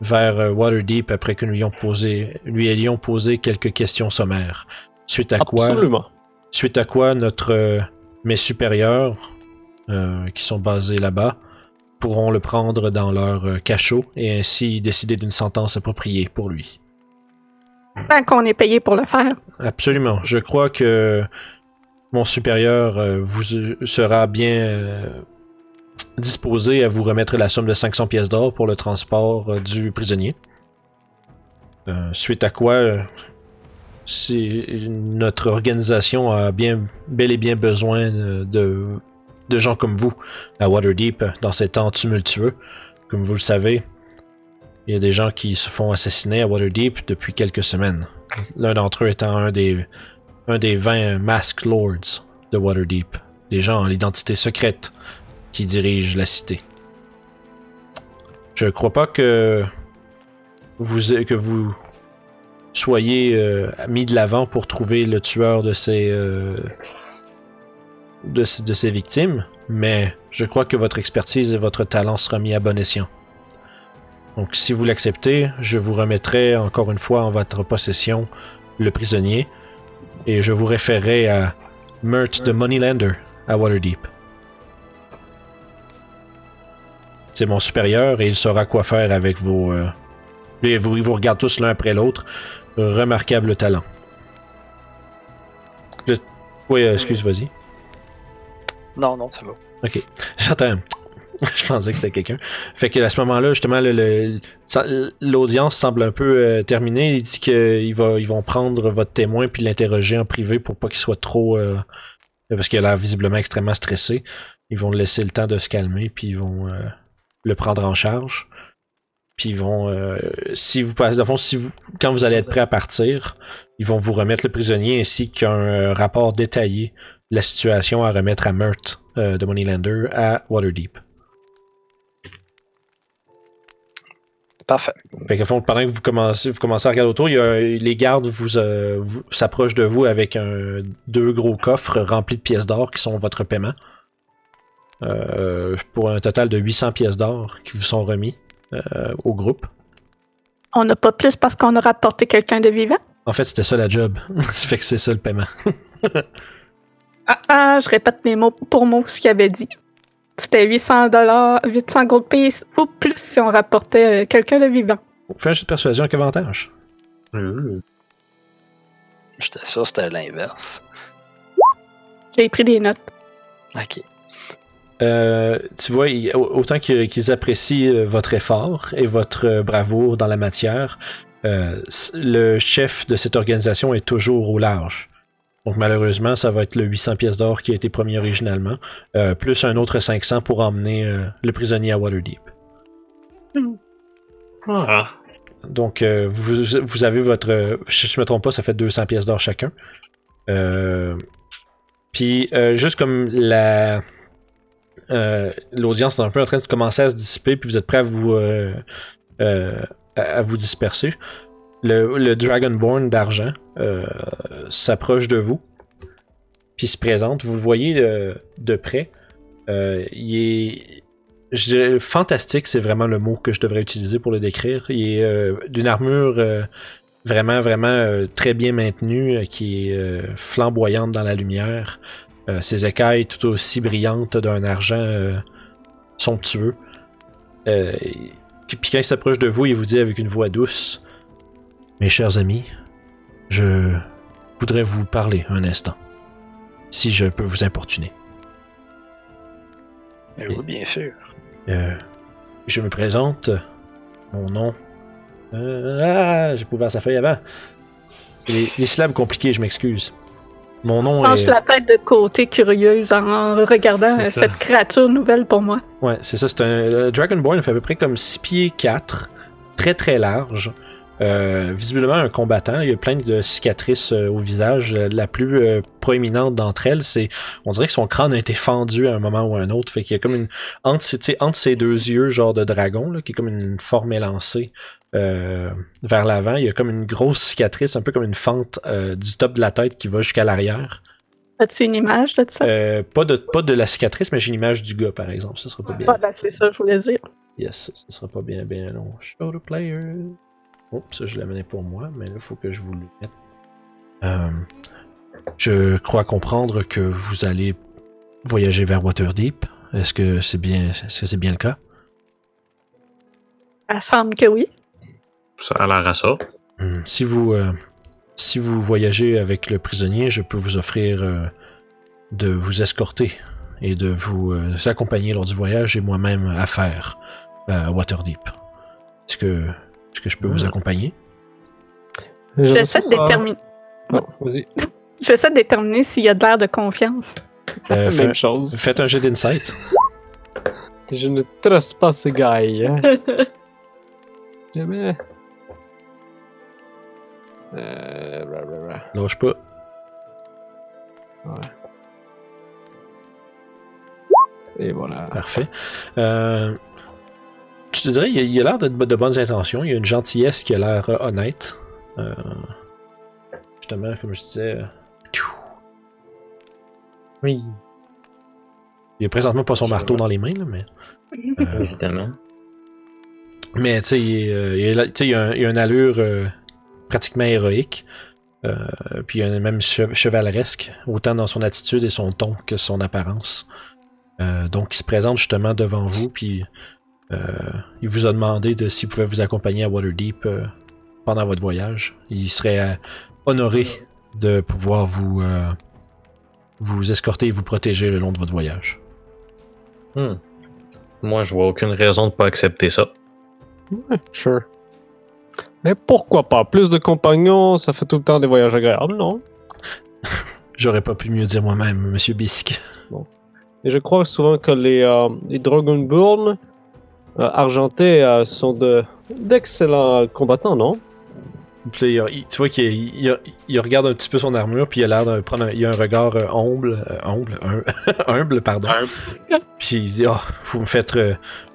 vers Waterdeep après que nous lui ayons posé, lui ayons posé quelques questions sommaires. Suite à quoi, suite à quoi notre euh, mes supérieurs euh, qui sont basés là-bas pourront le prendre dans leur euh, cachot et ainsi décider d'une sentence appropriée pour lui. Tant qu'on est payé pour le faire. Absolument. Je crois que mon supérieur euh, vous sera bien euh, disposé à vous remettre la somme de 500 pièces d'or pour le transport euh, du prisonnier. Euh, suite à quoi, notre organisation a bien, bel et bien besoin euh, de, de gens comme vous à Waterdeep dans ces temps tumultueux. Comme vous le savez, il y a des gens qui se font assassiner à Waterdeep depuis quelques semaines. L'un d'entre eux étant un des, un des 20 Masked Lords de Waterdeep. Des gens à l'identité secrète qui dirigent la cité. Je crois pas que vous, que vous soyez euh, mis de l'avant pour trouver le tueur de ces, euh, de, ces- victimes, mais je crois que votre expertise et votre talent sera mis à bon escient. Donc, si vous l'acceptez, je vous remettrai encore une fois en votre possession le prisonnier et je vous référerai à Mert de Moneylander à Waterdeep. C'est mon supérieur et il saura quoi faire avec vos. euh, vous, ils vous regardent tous l'un après l'autre. Remarquable talent. Le- Oui, euh, excuse, vas-y. Non, non, c'est bon. Ok. J'entends. Je pensais que c'était quelqu'un. Fait que à ce moment-là, justement, ça- l'audience semble un peu euh, terminée. Il dit qu'ils va, ils vont prendre votre témoin puis l'interroger en privé pour pas qu'il soit trop. euh, parce qu'il a l'air visiblement extrêmement stressé. Ils vont le laisser le temps de se calmer puis ils vont euh, le prendre en charge. Puis ils vont, euh, si vous passez, fond, si vous, quand vous allez être prêt à partir, ils vont vous remettre le prisonnier ainsi qu'un euh, rapport détaillé de la situation à remettre à Mert euh, de Moneylander à Waterdeep. Parfait. Fait que fond, pendant que vous commencez, vous commencez à regarder autour, il y a, les gardes vous, euh, vous- s'approchent de vous avec un, deux gros coffres remplis de pièces d'or qui sont votre paiement. Euh, pour un total de 800 pièces d'or qui vous sont remis au groupe. On n'a pas plus parce qu'on a rapporté quelqu'un de vivant? En fait, c'était ça la job. ça fait que c'est ça le paiement. Ah, ah, je répète mes mots pour mot ce qu'il avait dit. C'était 800 dollars, 800 gold piece ou plus si on rapportait euh, quelqu'un de vivant. Fais un jeu de persuasion avec avantage. J'étais sûr que c'était l'inverse. J'ai pris des notes. Ok. Euh, tu vois, autant qu'ils apprécient euh, votre effort et votre euh, bravoure dans la matière, euh, le chef de cette organisation est toujours au large. Donc malheureusement, ça va être le 800 pièces d'or qui a été promis originalement, euh, plus un autre 500 pour emmener le prisonnier à Waterdeep. Ah. Donc, vous, vous avez votre. Si je me trompe pas, ça fait 200 pièces d'or chacun. Puis, juste comme la. Euh, L'audience est un peu en train de commencer à se dissiper, puis vous êtes prêts à vous. euh, euh, à, vous disperser. Le, Dragonborn d'argent s'approche de vous, puis se présente. Vous le voyez de près. Il est fantastique, c'est vraiment le mot que je devrais utiliser pour le décrire. Il est d'une armure vraiment, vraiment très bien maintenue, qui est flamboyante dans la lumière. Euh, ses écailles tout aussi brillantes d'un argent euh, somptueux. Euh, puis quand il s'approche de vous, il vous dit avec une voix douce Mes chers amis, je voudrais vous parler un instant. Si je peux vous importuner. Oui, bien sûr. Euh, je me présente. Mon nom. Euh, ah, j'ai pas ouvert sa feuille avant. C'est Les, les syllabes compliquées, je m'excuse. Mon nom Penche est. la tête de côté curieuse en regardant cette créature nouvelle pour moi. Ouais, c'est ça. C'est un. Dragonborn fait à peu près comme 6 pieds 4. Très très large. Euh, visiblement un combattant. Il y a plein de cicatrices euh, au visage. La plus euh, proéminente d'entre elles, c'est. On dirait que son crâne a été fendu à un moment ou à un autre. Fait qu'il y a comme une. Entre, entre ses deux yeux, genre de dragon, là, qui est comme une forme élancée euh, vers l'avant, il y a comme une grosse cicatrice, un peu comme une fente euh, du top de la tête qui va jusqu'à l'arrière. As-tu une image de ça? Euh, pas, de, pas de la cicatrice, mais j'ai une image du gars, par exemple. Ça sera pas bien. Ah, ben, c'est ça, je voulais dire. Yes, ça sera pas bien, bien long. Show the player. Oups, ça je l'ai amené pour moi, mais là, il faut que je vous le mette. Je crois comprendre que vous allez voyager vers Waterdeep. Est-ce que c'est bien, est-ce que c'est bien le cas? Ça semble que oui. Ça a l'air à ça. Hmm, Si vous, euh, si vous voyagez avec le prisonnier, je peux vous offrir euh, de vous escorter et de vous euh, accompagner lors du voyage et moi-même à faire euh, à Waterdeep. Est-ce que, que je peux vous Hmm. accompagner? J'essaie de déterminer. Non, vas-y. J'essaie de déterminer s'il y a de l'air de confiance. Euh, Même fait- chose. Faites un jet d'insight. Je ne trace pas ce gars. hein. Jamais. Euh, ra, ra, ra. Lâche pas. Et voilà. Parfait. Euh, je te dirais, il y a- y l'air de, de bonnes intentions. Il y a une gentillesse qui a l'air euh, honnête. Euh, justement, comme je disais. Oui, Il a présentement pas son marteau dans les mains, là, mais. euh, évidemment. mais tu sais, il, il, est- tu sais, il a, une allure euh, pratiquement héroïque. Euh, puis même che- chevaleresque, autant dans son attitude et son ton que son apparence. Euh, donc il se présente justement devant vous, puis euh, il vous a demandé de s'il pouvait vous accompagner à Waterdeep euh, pendant votre voyage. Il serait euh, honoré de pouvoir vous, euh, vous escorter et vous protéger le long de votre voyage. Hmm. Moi, je vois aucune raison de pas accepter ça. Ouais, sure. Mais pourquoi pas? Plus de compagnons, ça fait tout le temps des voyages agréables, non? J'aurais pas pu mieux dire moi-même, Monsieur Bisque. Et je crois souvent que les, euh, les Dragonborn euh, argentés euh, sont de d'excellents combattants, non? Puis là, il- il- tu vois qu'il il, il regarde un petit peu son armure, puis il a l'air de prendre un, il a un regard euh, humble, humble, hum- humble, pardon. Puis il dit, ah, vous me faites,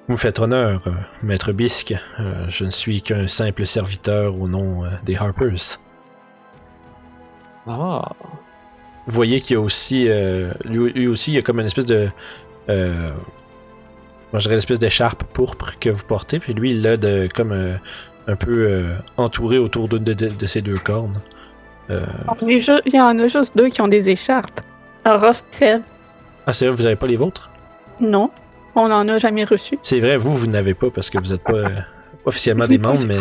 vous me faites honneur, euh, maître Bisque. Euh, je ne suis qu'un simple serviteur au nom euh, des Harpers. Ah. Vous voyez qu'il y a aussi, euh, lui, lui aussi, il y a comme une espèce de, euh, moi je dirais l'espèce d'écharpe pourpre que vous portez, puis lui il l'a de comme euh, un peu euh, entouré autour d'une de, de, de ses deux cornes. Euh, ju- Il y en a juste deux qui ont des écharpes. Orof Seb. Ah, c'est vrai, vous avez pas les vôtres? Non. On n'en a jamais reçu. C'est vrai, vous, vous n'avez pas parce que vous n'êtes pas euh, officiellement des membres, mais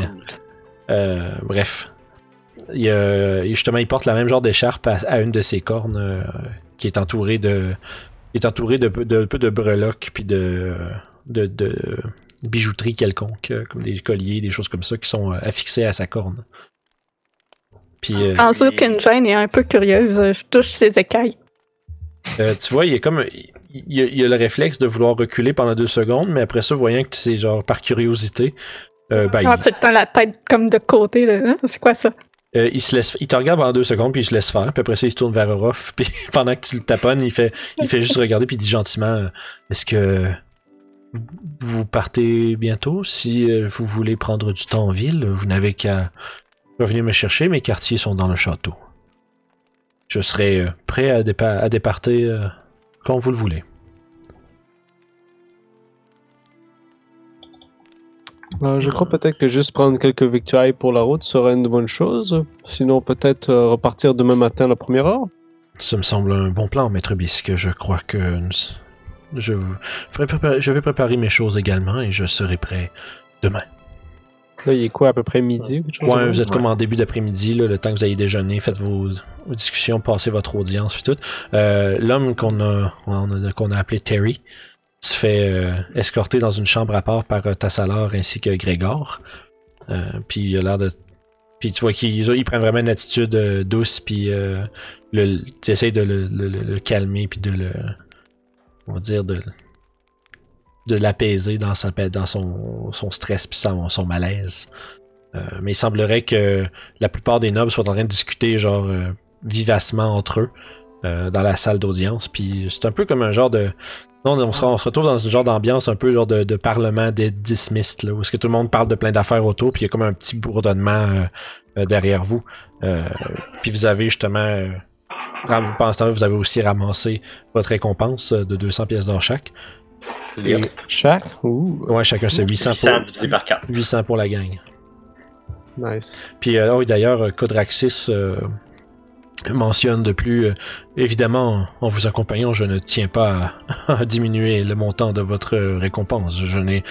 euh, bref. Il, justement, il porte la même genre d'écharpe à, à une de ses cornes euh, qui est entourée de, il est entouré de, peu- de, peu de breloques puis de, de, de bijouterie quelconque, euh, comme des colliers, des choses comme ça qui sont affixées à sa corne. Puis euh, En sûr qu'une est un peu curieuse. Je touche ses écailles. euh, tu vois, il est comme il, il il a le réflexe de vouloir reculer pendant deux secondes, mais après ça, voyant que c'est genre par curiosité, euh, ben, Ah, il, tu te la tête comme de côté. là. Hein? C'est quoi ça? Euh, il se laisse, il te regarde pendant deux secondes puis il se laisse faire. Puis après ça, il se tourne vers Orof. Puis pendant que tu le taponnes, il fait, il fait juste regarder puis il dit gentiment, euh, est-ce que vous partez bientôt? Si euh, vous voulez prendre du temps en ville, vous n'avez qu'à revenir me chercher. Mes quartiers sont dans le château. Je serai prêt à, dépa- à départer quand vous le voulez. Euh, je crois peut-être que juste prendre quelques victuailles pour la route serait une bonne chose. Sinon, peut-être euh, repartir demain matin à la première heure. Ça me semble un bon plan, maître Bisque. Je crois que vous- je vais préparer mes choses également et je serai prêt demain. Là, il est quoi, à peu près midi? Ou quelque chose Ouais, vous êtes comme en début d'après-midi, là, le temps que vous ayez déjeuné, faites vos, vos discussions, passez votre audience et tout. Euh, L'homme qu'on a, on a- qu'on a appelé Terry se fait euh, escorter dans une chambre à part par euh, Tassalar ainsi que Grégor. Euh, puis il a l'air de. Puis tu vois qu'ils ils prennent vraiment une attitude euh, douce, puis euh, tu essayes de le, le- le- le calmer, puis de le. On va dire de de l'apaiser dans, sa, dans son, stress puis son, son malaise. Euh, mais il semblerait que la plupart des nobles soient en train de discuter genre euh, vivacement entre eux euh, dans la salle d'audience. Puis c'est un peu comme un genre de... On se, retrouve dans ce genre d'ambiance un peu genre de, parlement des dismissed, là, où est-ce que tout le monde parle de plein d'affaires autour, puis il y a comme un petit bourdonnement derrière vous. Puis vous avez justement... Ce temps-là, vous avez aussi ramassé votre récompense de 200 pièces d'or chaque. Et, Chaque? Ouh, ouais, chacun c'est 800 800 pour, divisé par 4. 800 pour la gang. nice. Puis euh, d'ailleurs, euh, Codraxis euh, mentionne de plus, euh, évidemment, en vous accompagnant, je ne tiens pas à, à diminuer le montant de votre récompense. Je, n'ai,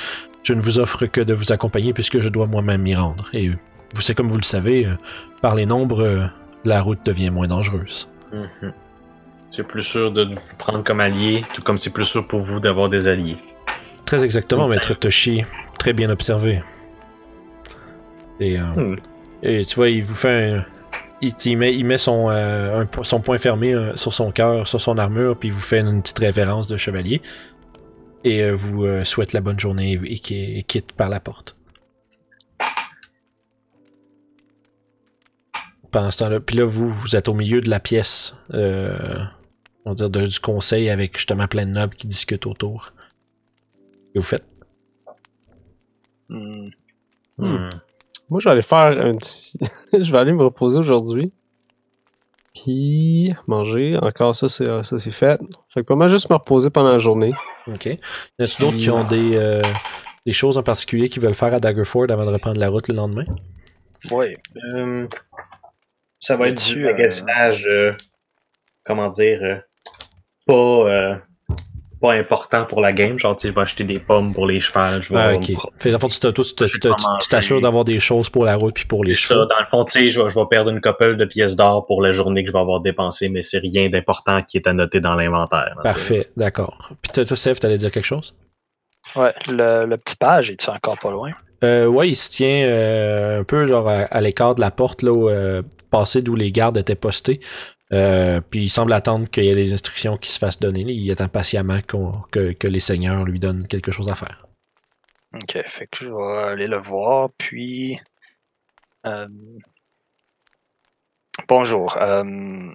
je ne vous offre que de vous accompagner puisque je dois moi-même m'y rendre. Et vous savez, comme vous le savez, euh, par les nombres, euh, la route devient moins dangereuse. Mhm. C'est plus sûr de vous prendre comme allié, tout comme c'est plus sûr pour vous d'avoir des alliés. Très exactement, maître Toshi. Très bien observé. Et, euh, Hmm. et tu vois, il vous fait un. Il, il met, il met son, euh, un son poing fermé euh, sur son cœur, sur son armure, puis il vous fait une petite référence de chevalier. Et euh, vous euh, souhaite la bonne journée et, et quitte par la porte. Pendant ce temps-là, puis là, vous, vous êtes au milieu de la pièce, euh, on va dire de- du conseil avec justement plein de nobles qui discutent autour. Qu'est-ce que vous faites? Hmm. Hmm. Moi, je vais aller faire un petit... je vais aller me reposer aujourd'hui. Puis manger. Encore ça, c'est ça c'est fait. Fait que pas mal juste me reposer pendant la journée. Ok. Y en a-tu d'autres qui ont des, euh, des choses en particulier qu'ils veulent faire à Daggerford avant de reprendre la route le lendemain? Oui. Euh, ça va être du magasinage, euh, comment dire, euh, pas, euh, pas important pour la game. Genre, tu vais acheter des pommes pour les chevaux. Je vais Ah, ok. Fait, dans le fond, tu t'assures d'avoir des choses pour la route puis pour les C'est ça, chevaux. dans le fond, tu sais, je, vais- je vais perdre une couple de pièces d'or pour la journée que je vais avoir dépensée, mais c'est rien d'important qui est à noter dans l'inventaire. Parfait, d'accord. Puis toi, toi, Seth, t'allais dire quelque chose? Ouais, le, le petit page, est-tu encore pas loin? Euh, ouais, il se tient euh, un peu genre à, à l'écart de la porte, là, où, euh, passé d'où les gardes étaient postés. Euh, puis il semble attendre qu'il y ait des instructions qui se fassent donner. Il attend patiemment que, que les seigneurs lui donnent quelque chose à faire. Ok, fait que je vais aller le voir, puis... euh, Bonjour. euh,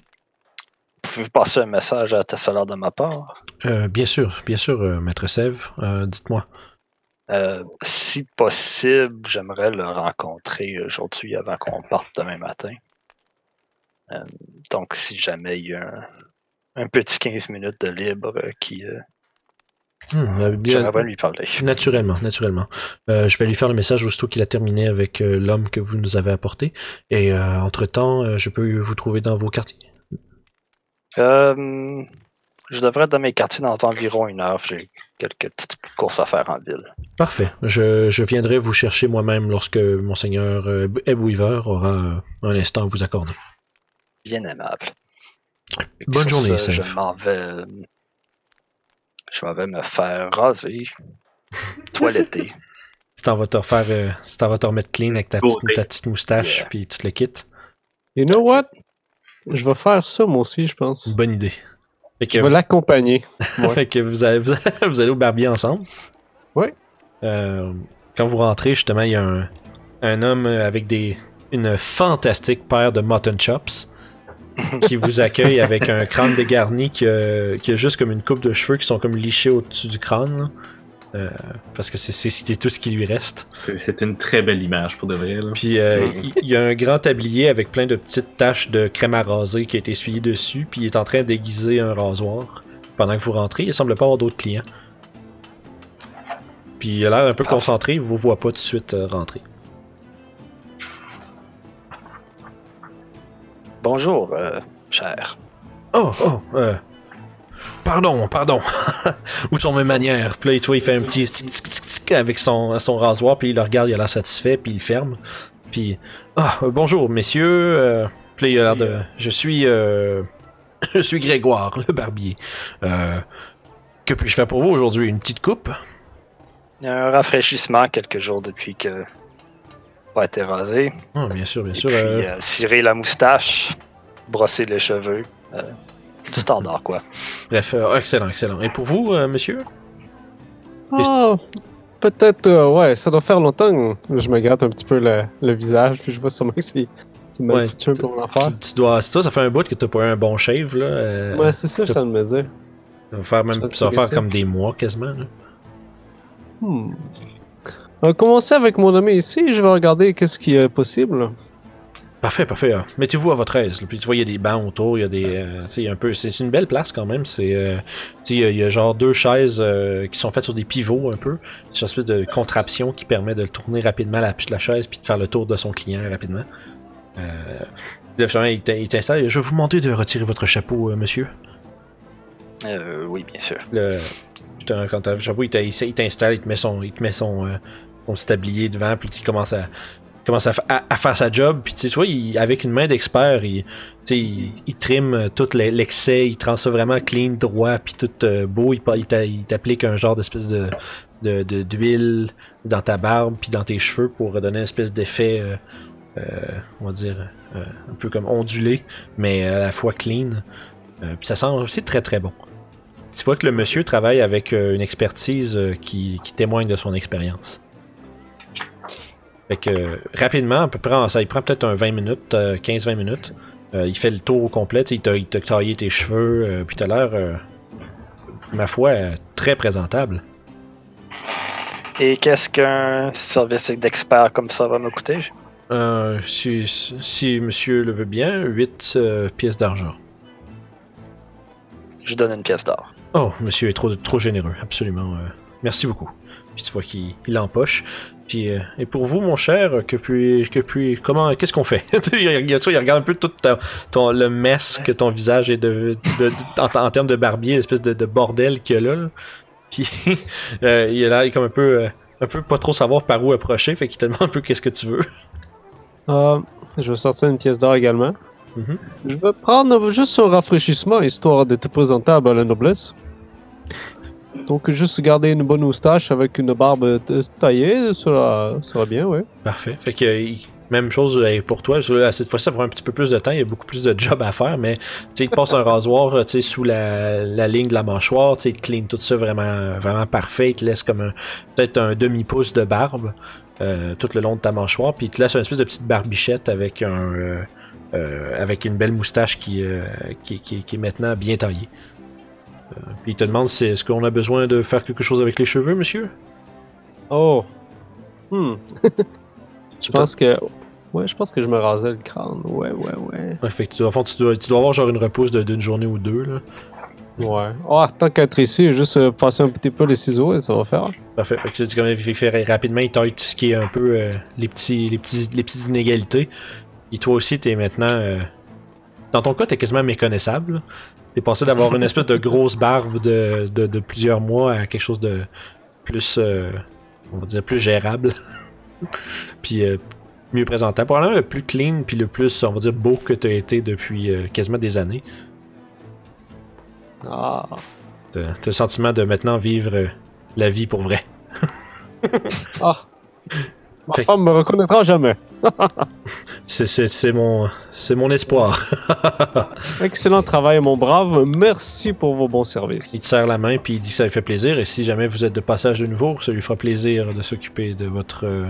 Pouvez-vous passer un message à Tessalor de ma part? Euh, bien sûr, bien sûr, maître Sève, dites-moi. Euh, si possible, j'aimerais le rencontrer aujourd'hui avant qu'on parte demain matin. Euh, donc, si jamais il y a un, un petit 15 minutes de libre euh, qui... euh, bien- j'aimerais bien lui parler. Naturellement, naturellement. Euh, je vais lui faire le message aussitôt qu'il a terminé avec euh, l'homme que vous nous avez apporté. Et euh, entre-temps, je peux vous trouver dans vos quartiers. Je devrais être dans mes quartiers dans environ une heure. J'ai quelques petites courses à faire en ville. Parfait. Je, je viendrai vous chercher moi-même lorsque Monseigneur Ebb Weaver aura un instant à vous accorder. Bien aimable. Bonne journée, Je m'en vais euh, Je vais me faire raser, toiletter. Tu t'en vas te refaire, euh, tu t'en vas te remettre clean avec ta petite, Beauté. ta petite moustache, Yeah. puis tout le kit. You know what? Je vais faire ça moi aussi, je pense. Bonne idée. Fait que, Je vais l'accompagner. Ouais. fait que vous, allez, vous, allez, vous allez au barbier ensemble. Ouais. Euh, quand vous rentrez, justement, il y a un, un homme avec des, une fantastique paire de mutton chops qui vous accueille avec un crâne dégarni qui a, qui a juste comme une coupe de cheveux qui sont comme lichés au-dessus du crâne. Euh, parce que c'est- tout ce qui lui reste. C'est une très belle image pour de vrai. Là. Puis euh, il y a un grand tablier avec plein de petites taches de crème à raser qui a été essuyé dessus, puis il est en train d'aiguiser un rasoir. Pendant que vous rentrez, il semble pas avoir d'autres clients. Puis il a l'air un peu concentré, il vous voit pas tout de suite euh, rentrer. Bonjour, euh, cher. Oh, oh, euh, pardon, pardon. Où sont mes manières? Puis là, tu vois, il fait un petit tic, tic, tic, tic avec son, son rasoir, puis il le regarde, il a l'air satisfait, puis il ferme. Puis, ah, euh, bonjour, messieurs. Euh, puis il a l'air de... Je suis... euh, je suis Grégoire, le barbier. Euh, que puis-je faire pour vous aujourd'hui? Une petite coupe? Un rafraîchissement quelques jours depuis que pas été rasé. Ah, bien sûr, bien Et sûr. puis, euh, euh, cirer la moustache, brosser les cheveux. euh, du standard, quoi. bref, euh, excellent, excellent. Et pour vous, euh, monsieur? Ah, peut-être, euh, ouais, ça doit faire longtemps. que Je me gratte un petit peu le, le visage, puis je vois sûrement que c'est c'est mal Ouais. foutu pour l'en faire. Tu, tu dois... Ça, ça fait un bout que t'as pas eu un bon shave, là. euh, Ouais, c'est ça ça me dit. Ça va faire, même, Ça va faire comme des mois quasiment. Là. Hmm. On va commencer avec mon ami ici, je vais regarder qu'est-ce qui est possible. Parfait, parfait. ah. Mettez-vous à votre aise. Puis tu vois, il y a des bancs autour, il y a des. euh, tu sais, il y a un peu. C'est une belle place quand même. C'est. euh, tu sais, il y a- il y, a genre deux chaises euh, qui sont faites sur des pivots un peu. C'est une espèce de contraption qui permet de le tourner rapidement la, la chaise puis de faire le tour de son client rapidement. Euh, il t'in- il t'installe. Je vais vous demander de retirer votre chapeau, euh, monsieur. Euh, oui, bien sûr. Le, putain, quand t'as le chapeau, il t'a- il il t'installe, il te met son, il te met son, euh, son petit tablier devant, puis il commence à, commence à, fa- à- à faire sa job. Puis tu vois, il- avec une main d'expert, il, il, il trim euh, tout le- l'excès, il ça vraiment clean, droit, puis tout euh, beau. Il, t'applique un genre d'espèce de d'huile dans ta barbe, puis dans tes cheveux pour donner une espèce d'effet, euh, on va dire, un peu comme ondulé, mais à la fois clean. Puis ça sent aussi très très bon. Tu vois que le monsieur travaille avec une expertise qui témoigne de son expérience. Fait que euh, rapidement, à peu près, ça il prend peut-être un 20 minutes, euh, 15-20 minutes. Euh, il fait le tour au complet, il t'a- il t'a taillé tes cheveux, euh, puis t'as l'air, euh, ma foi, euh, très présentable. Et qu'est-ce qu'un service d'expert comme ça va me coûter? Euh, si, si monsieur le veut bien, 8 pièces d'argent. Je donne une pièce d'or. Oh, monsieur est trop, trop généreux, absolument. euh, merci beaucoup. Puis tu vois qu'il il empoche. Puis, euh, et pour vous, mon cher, que puis, que puis, comment, qu'est-ce qu'on fait? Il, regarde, il regarde un peu tout ton, ton- le mess que ton visage est de, de- de- en, en termes de barbier, l'espèce de, de bordel qu'il y a là. là. Puis, euh, il est là, il est comme un peu, euh, un peu pas trop savoir par où approcher, fait qu'il te demande un peu qu'est-ce que tu veux. Euh, je vais sortir une pièce d'or également. Mhm. Je vais prendre juste un rafraîchissement histoire d'être présentable à la noblesse. Donc juste garder une bonne moustache avec une barbe taillée, ça sera, bien, ouais. Parfait. Fait que même chose euh, pour toi. Cette fois-ci, ça prend un petit peu plus de temps. Il y a beaucoup plus de job à faire, mais tu sais, il te passe un rasoir euh, sous la, la ligne de la mâchoire. tu sais, Il te clean tout ça vraiment, vraiment parfait. Il te laisse comme un peut-être un demi-pouce de barbe euh, tout le long de ta mâchoire. Puis il te laisse une espèce de petite barbichette avec un euh, euh, avec une belle moustache qui, qui, qui- qui est maintenant bien taillée. Euh, puis il te demande si est-ce qu'on a besoin de faire quelque chose avec les cheveux, monsieur? Oh. Hmm. je pense que... Ouais, je pense que je me rasais le crâne. Ouais, ouais, ouais. Ouais, fait que tu, fond, tu dois, tu dois avoir genre une repousse de- d'une journée ou deux. Là. Ouais. Oh, tant qu'être ici, juste euh, passer un petit peu les ciseaux et ça va faire. Parfait. Fait que tu comme il fait rapidement, il taille tout ce qui est un peu euh, les, petits, les, petits, les petites inégalités. Et toi aussi, t'es maintenant. euh, Dans ton cas, t'es quasiment méconnaissable. T'es passé d'avoir une espèce de grosse barbe de, de, de plusieurs mois à quelque chose de plus. euh, on va dire plus gérable. puis euh, mieux présentable. Probablement le plus clean, puis le plus, on va dire, beau que t'as été depuis euh, quasiment des années. Ah. T'as t'as le sentiment de maintenant vivre la vie pour vrai. Ah. Ma Fait- femme me reconnaîtra jamais. C'est- mon, espoir. Excellent travail, mon brave. Merci pour vos bons services. il te serre la main puis il dit que ça lui fait plaisir. Et si jamais vous êtes de passage de nouveau, ça lui fera plaisir de s'occuper de votre euh,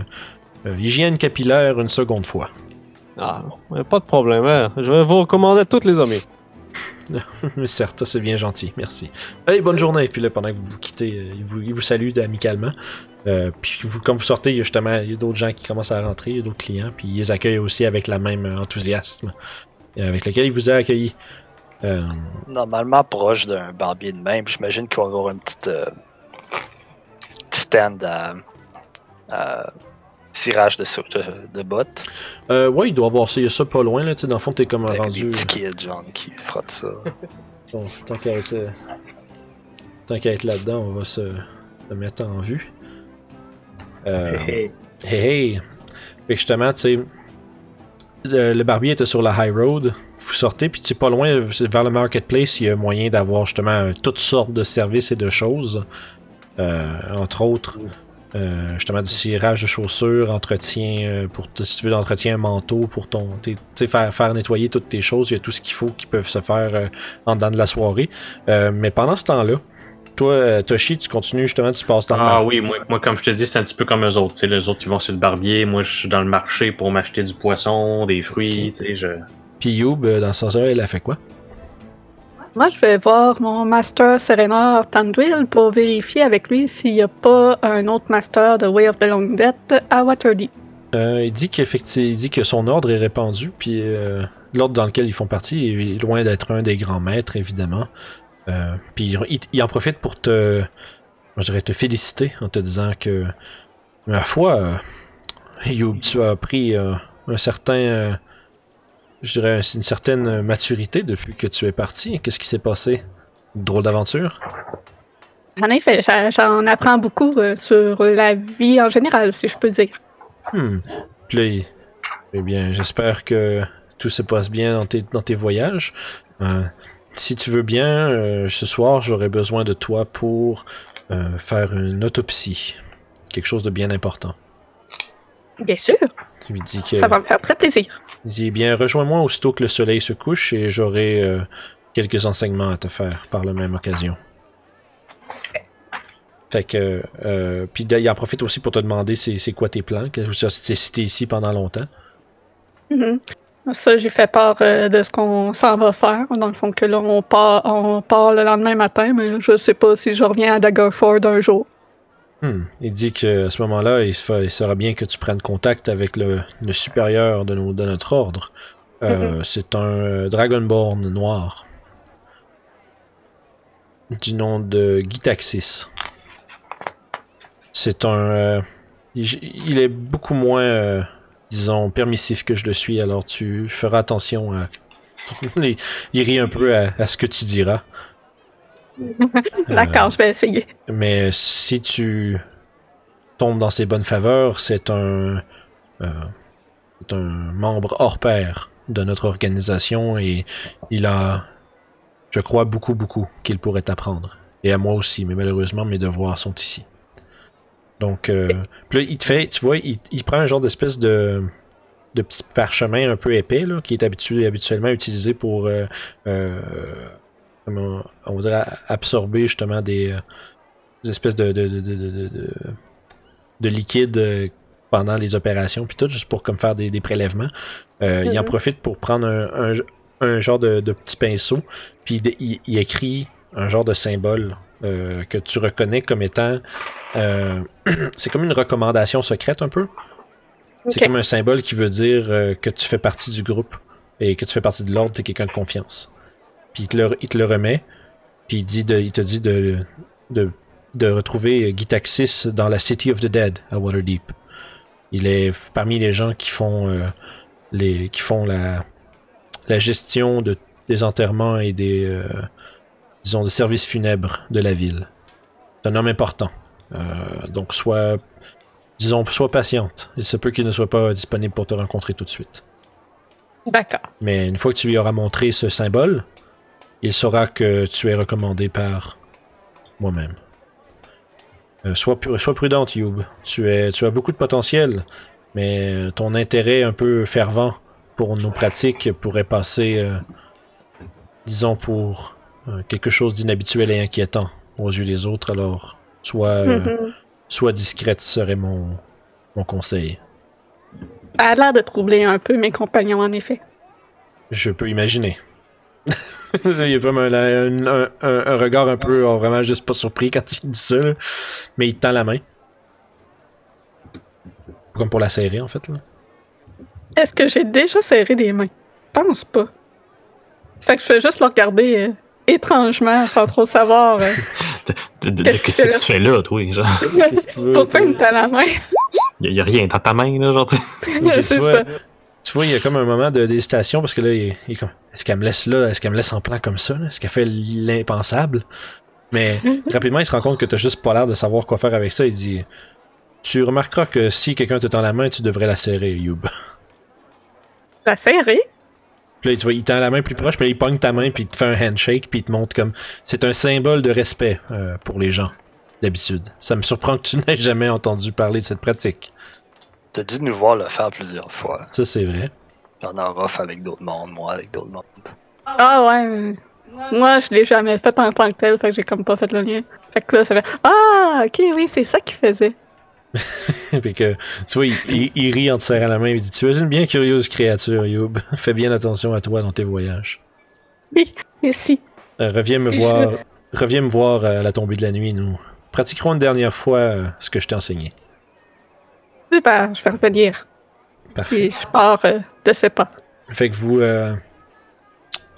euh, hygiène capillaire une seconde fois. Ah, pas de problème. hein. Je vais vous recommander toutes les amis. Certes, c'est bien gentil, merci. Allez, bonne journée. Puis là, pendant que vous vous quittez, euh, il vous, salue amicalement. Euh, puis vous, quand vous sortez, il y a justement d'autres gens qui commencent à rentrer, il y a d'autres clients, puis ils les accueillent aussi avec le même euh, enthousiasme avec lequel il vous a accueilli. Normalement, proche d'un barbier de même, j'imagine qu'il va avoir un petit, stand à cirage de, sau- de, de bottes. euh, ouais, il doit avoir ça, il y a ça pas loin, là, tu sais, dans le fond, t'es comme Avec rendu... des petits kids, genre, qui frottent ça. Bon, tant qu'à être, euh, tant qu'à être là-dedans, on va se, se mettre en vue. Euh, Hey, Hey hey! Fait que justement, tu sais, le, le barbier était sur la high road. Vous sortez, puis tu sais, pas loin, vers le marketplace, il y a moyen d'avoir justement euh, toutes sortes de services et de choses. Euh, entre autres, euh, justement, du cirage de chaussures, entretien, euh, pour si tu veux d'entretien manteau pour ton. Tu sais, faire, faire nettoyer toutes tes choses, il y a tout ce qu'il faut qui peuvent se faire euh, en dedans de la soirée. Mais pendant ce temps-là, toi, Toshi, tu continues justement, tu passes dans le Ah oui, moi, moi, comme je te dis, c'est un petit peu comme eux autres. Tu sais, les autres, ils vont sur le barbier. Moi, je suis dans le marché pour m'acheter du poisson, des fruits. Tu sais, je... Puis Youb, dans ce sens-là, il a fait quoi? Moi, je vais voir mon master Serenor Tandwill pour vérifier avec lui s'il n'y a pas un autre master de Way of the Long Death à Waterdeep. Euh, il dit qu'effectivement, il dit que son ordre est répandu, puis euh, l'ordre dans lequel ils font partie est loin d'être un des grands maîtres, évidemment. Euh, puis il, en profite pour te, je dirais, te féliciter en te disant que, ma foi, euh, tu as pris un certain, je dirais, une certaine maturité depuis que tu es parti. Qu'est-ce qui s'est passé? Une drôle d'aventure? En effet, j'en apprends beaucoup euh, sur la vie en général, si je peux dire. Hmm. Puis eh bien, j'espère que tout se passe bien dans tes, dans tes voyages. Euh, si tu veux bien, euh, ce soir, j'aurai besoin de toi pour euh, faire une autopsie. Quelque chose de bien important. Bien sûr, Tu lui dis que. ça va me faire très plaisir. Il dit, bien, rejoins-moi aussitôt que le soleil se couche et j'aurai euh, quelques enseignements à te faire par la même occasion. Fait que, euh, puis il en profite aussi pour te demander c'est quoi tes plans, que si t'es ici pendant longtemps. Mhm. Ça, j'ai fait part euh, de ce qu'on s'en va faire. Dans le fond, que là, on part, on part le lendemain matin, mais je sais pas si je reviens à Daggerford un jour. Hmm. Il dit que à ce moment-là, il, sera bien que tu prennes contact avec le, le supérieur de, nos- de notre ordre. Euh, C'est un euh, Dragonborn noir. Du nom de Gitaxis. C'est un. euh, il, il est beaucoup moins, euh, disons, permissif que je le suis, alors tu feras attention à. il, il rit un peu à, à ce que tu diras. D'accord, je vais essayer. Mais si tu tombes dans ses bonnes faveurs, c'est un, euh, un membre hors pair de notre organisation et il a, je crois, beaucoup, beaucoup qu'il pourrait t'apprendre. Et à moi aussi, mais malheureusement, mes devoirs sont ici. Donc, euh, puis là, il te fait, tu vois, il, prend un genre d'espèce de, de petit parchemin un peu épais, là, qui est habituellement utilisé pour, euh, euh, comment on va dire, absorber justement des, euh, des espèces de, de, de, de, de, de- de liquide euh, pendant les opérations, puis tout, juste pour comme faire des, des prélèvements. Euh, Il en Mhm. profite pour prendre un, un, un genre de, petit pinceau, puis il, écrit un genre de symbole euh, que tu reconnais comme étant... euh, c'est comme une recommandation secrète un peu. C'est comme un symbole qui veut dire euh, que tu fais partie du groupe et que tu fais partie de l'ordre, tu es quelqu'un de confiance. Puis il te le, il te le remet, puis il, dit de, il te dit de, de, de retrouver Gitaxis dans la City of the Dead à Waterdeep. Il est parmi les gens qui font, euh, les, qui font la, la gestion de, des enterrements et des, euh, disons, des services funèbres de la ville. C'est un homme important. Euh, donc, sois, disons, sois patiente. Il se peut qu'il ne soit pas disponible pour te rencontrer tout de suite. D'accord. Mais une fois que tu lui auras montré ce symbole, il saura que tu es recommandé par moi-même. Euh, sois, pu- sois prudente, Youb. Tu, es, tu as beaucoup de potentiel, mais euh, ton intérêt un peu fervent pour nos pratiques pourrait passer, euh, disons, pour euh, quelque chose d'inhabituel et inquiétant aux yeux des autres. Alors, sois, euh, Mhm. sois discrète serait mon, mon conseil. Ça a l'air de troubler un peu mes compagnons, en effet. Je peux imaginer. Il y a comme un, un- un- un- un regard un peu oh, vraiment juste pas surpris quand il dit ça. là. Mais il te tend la main. Comme pour la serrer en fait. Là. Est-ce que j'ai déjà serré des mains? Pense pas. Fait que je fais juste le regarder euh, étrangement, sans trop savoir. euh, De- de- de- Qu'est-ce que Qu'est-ce que tu tu fais là, toi? Genre, Qu'est-ce que tu veux? Pourquoi il me tend la main? y a, y a rien dans ta main, là, genre, tu vois, ça. Tu vois, il y a comme un moment de d'hésitation parce que là, il, il est comme est-ce qu'elle me laisse là? Est-ce qu'elle me laisse en plan comme ça? Est-ce qu'elle fait l'impensable? Mais rapidement, il se rend compte que t'as juste pas l'air de savoir quoi faire avec ça. Il dit Tu remarqueras que si quelqu'un te tend la main, tu devrais la serrer, Youb. La serré? Puis là, tu vois, il tend la main plus proche, puis là, il pogne ta main, puis il te fait un handshake, puis il te montre comme. C'est un symbole de respect euh, pour les gens, d'habitude. Ça me surprend que tu n'aies jamais entendu parler de cette pratique. T'as dû nous voir le faire plusieurs fois. Ça, c'est vrai. J'en ai off avec d'autres mondes, moi avec d'autres mondes. Ah ouais. Moi, je l'ai jamais fait en tant que tel, fait que j'ai comme pas fait le lien. Fait que là, ça fait Ah, ok, oui, c'est ça qu'il faisait. Puis que, tu vois, il, il- il rit en te serrant la main, il dit Tu es une bien curieuse créature, Youb. Fais bien attention à toi dans tes voyages. Merci. Euh, reviens me Et voir. Reviens me voir euh, à la tombée de la nuit, nous pratiquerons une dernière fois euh, ce que je t'ai enseigné. Super, je vais revenir. Parfait. Puis je pars euh, de ce pas. Fait que vous euh,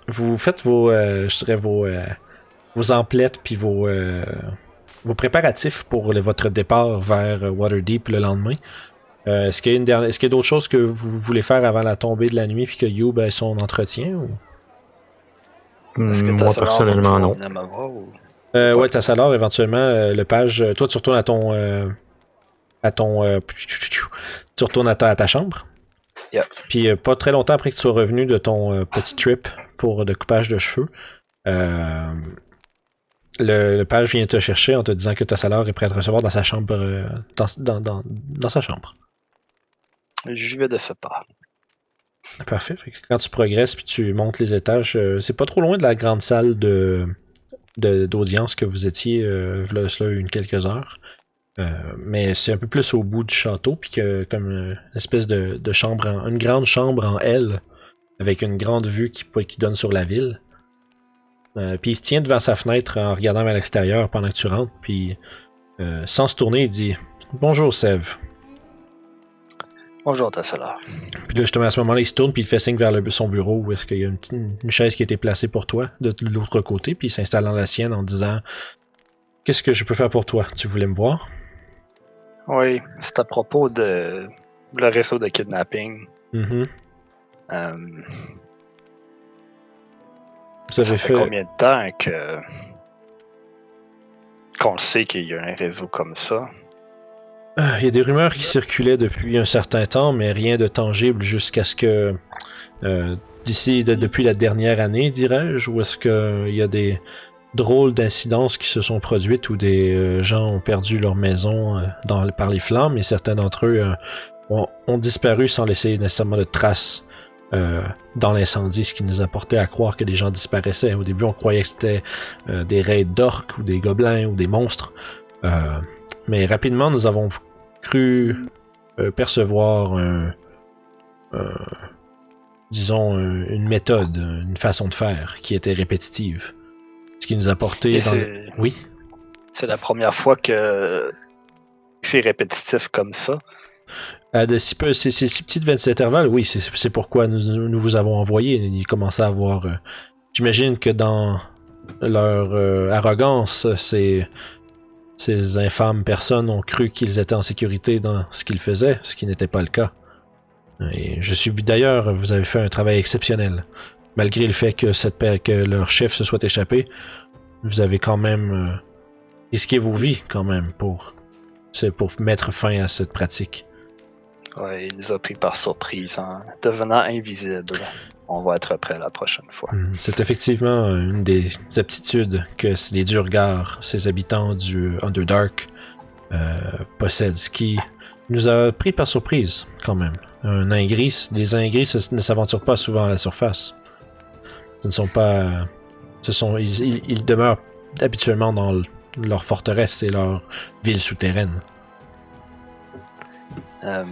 vous faites vos euh, je dirais vos euh, vos emplettes puis vos euh, vos préparatifs pour le- votre départ vers Waterdeep le lendemain. Euh, est-ce qu'il y a une dernière est-ce qu'il y a d'autres choses que vous voulez faire avant la tombée de la nuit puis que Youb ait son entretien ou? Est-ce que Hmm, Moi, personnellement, non. ou- euh, ouais, t'as ça alors éventuellement euh, le page toi tu retournes à ton euh, à ton euh, tu retournes à ta, à ta chambre. Yeah. Puis euh, pas très longtemps après que tu sois revenu de ton euh, petit trip pour le coupage de cheveux, euh, le, le page vient te chercher en te disant que Tassalor est prêt à te recevoir dans sa chambre euh, dans, dans, dans, dans sa chambre. J'y vais de ce pas. Parfait. Quand tu progresses puis tu montes les étages, euh, c'est pas trop loin de la grande salle de de- d'audience que vous étiez euh, cela une quelques heures. Euh, mais c'est un peu plus au bout du château, puis que comme une espèce de, de chambre, en- une grande chambre en L, avec une grande vue qui, qui donne sur la ville. Euh, puis il se tient devant sa fenêtre en regardant vers l'extérieur pendant que tu rentres, puis euh, sans se tourner, il dit Bonjour Sève. Bonjour, Tassalar. Puis là, justement, à ce moment-là, il se tourne, puis il fait signe vers le- son bureau où est-ce qu'il y a une, petite- une chaise qui a été placée pour toi de l'autre côté, puis il s'installe dans la sienne en disant Qu'est-ce que je peux faire pour toi? Tu voulais me voir Oui, c'est à propos de le réseau de kidnapping. Euh, Vous avez ça fait. fait combien de temps que qu'on le sait qu'il y a un réseau comme ça? Ah, Il y a des rumeurs qui circulaient depuis un certain temps, mais rien de tangible jusqu'à ce que. euh, D'ici, de- depuis la dernière année, dirais-je, où est-ce qu'il y a des drôles d'incidences qui se sont produites où des euh, gens ont perdu leur maison euh, par les flammes et certains d'entre eux euh, ont, disparu sans laisser nécessairement de traces dans l'incendie, ce qui nous a porté à croire que des gens disparaissaient. Au début, on croyait que c'était des raids d'orques ou des gobelins ou des monstres. Mais rapidement, nous avons cru percevoir disons, un- une méthode, une façon de faire qui était répétitive. Ce qui nous a porté dans le- Oui. c'est la première fois que c'est répétitif comme ça. À de si, peu, ces, petites intervalles, oui, c'est c'est pourquoi nous, nous vous avons envoyé. Ils commençaient à avoir. euh, J'imagine que dans leur euh, arrogance, ces, ces infâmes personnes ont cru qu'ils étaient en sécurité dans ce qu'ils faisaient, ce qui n'était pas le cas. Et je suis d'ailleurs, vous avez fait un travail exceptionnel. Malgré le fait que, cette, que leur chef se soit échappé, vous avez quand même euh, risqué vos vies quand même pour, pour mettre fin à cette pratique. Ouais, il nous a pris par surprise en devenant invisible. on va être prêt la prochaine fois. Hmm, C'est effectivement une des aptitudes que les Durgars, ces habitants du Underdark, euh, possèdent, ce qui nous a pris par surprise quand même. Un nain gris, les nains gris ce- ne s'aventurent pas souvent à la surface. Ce ne sont pas, ce sont, ils, ils- ils demeurent habituellement dans leur forteresse et leur ville souterraine. Euh,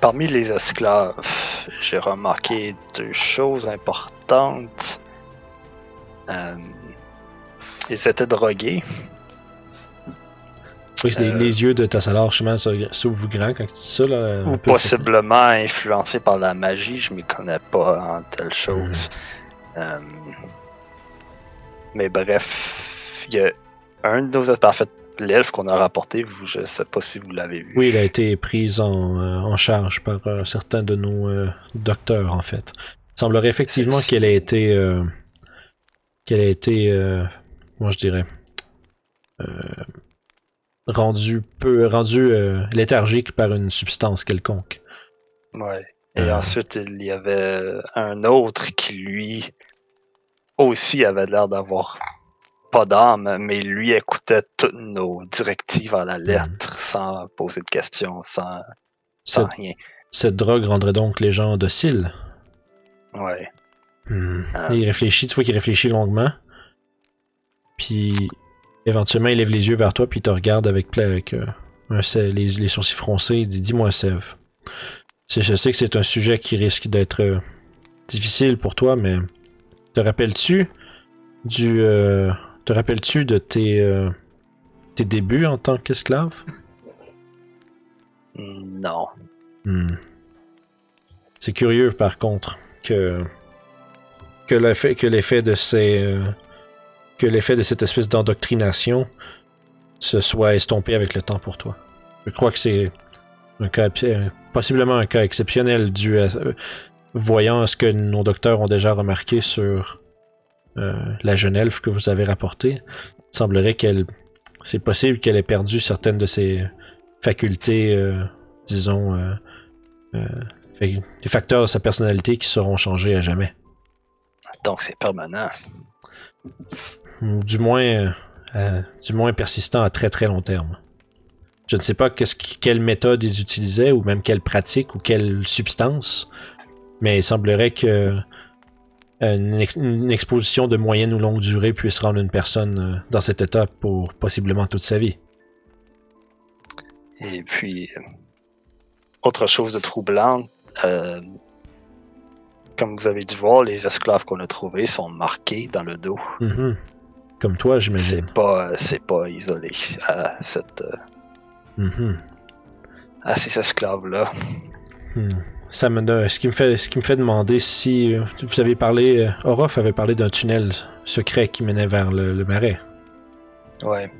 parmi les esclaves, j'ai remarqué deux choses importantes. Euh, ils étaient drogués. Oui, les, Euh. les yeux de Tassalar, se- s'ouvrent grand quand tu dis ça. Là, ou possiblement influencés par la magie, je m'y connais pas en telle chose. Euh, mais bref, il y a un de nos en fait, l'elfe qu'on a rapporté, vous, je sais pas si vous l'avez vu. Oui, il a été pris en, euh, en charge par euh, certains de nos euh, docteurs, en fait. Il semblerait effectivement qu'elle ait été. qu'elle ait été. moi, je dirais. rendue peu. rendue léthargique par une substance quelconque. Ouais. Et Euh. ensuite, il y avait un autre qui, lui, aussi avait l'air d'avoir pas d'âme, mais lui écoutait toutes nos directives à la lettre, sans poser de questions, sans, sans Cette, rien. cette drogue rendrait donc les gens dociles. Ouais. Hmm. Ah. Il réfléchit, tu vois qu'il réfléchit longuement. Puis éventuellement, il lève les yeux vers toi, puis il te regarde avec, avec euh, un les, les sourcils froncés. Il dit Dis-moi, Sève. Je sais que c'est un sujet qui risque d'être euh, difficile pour toi, mais te rappelles-tu du. euh, te rappelles-tu de tes, euh, tes débuts en tant qu'esclave? Non. Hmm. C'est curieux, par contre, que que l'effet que l'effet de ces que l'effet de cette espèce d'endoctrination se soit estompé avec le temps pour toi. Je crois que c'est un cas possiblement un cas exceptionnel dû à euh, voyant ce que nos docteurs ont déjà remarqué sur euh, la jeune elfe que vous avez rapportée. Il semblerait qu'elle c'est possible qu'elle ait perdu certaines de ses facultés euh, disons, euh, euh, des facteurs de sa personnalité qui seront changés à jamais. Donc c'est permanent. Du moins, du moins persistant à très très long terme. Je ne sais pas qui- quelle méthode ils utilisaient, ou même quelle pratique, ou quelle substance, mais il semblerait que euh, une, ex- une exposition de moyenne ou longue durée puisse rendre une personne euh, dans cet état pour possiblement toute sa vie. Et puis, euh, autre chose de troublant, euh, comme vous avez dû voir, les esclaves qu'on a trouvés sont marqués dans le dos. Mhm. Comme toi, C'est j'imagine. pas, c'est pas isolé à, cette, à ces esclaves-là. Ça me donne- ce qui me fait, ce qui me fait demander si euh, vous avez parlé, euh, Orof avait parlé d'un tunnel secret qui menait vers le, le marais. Ouais.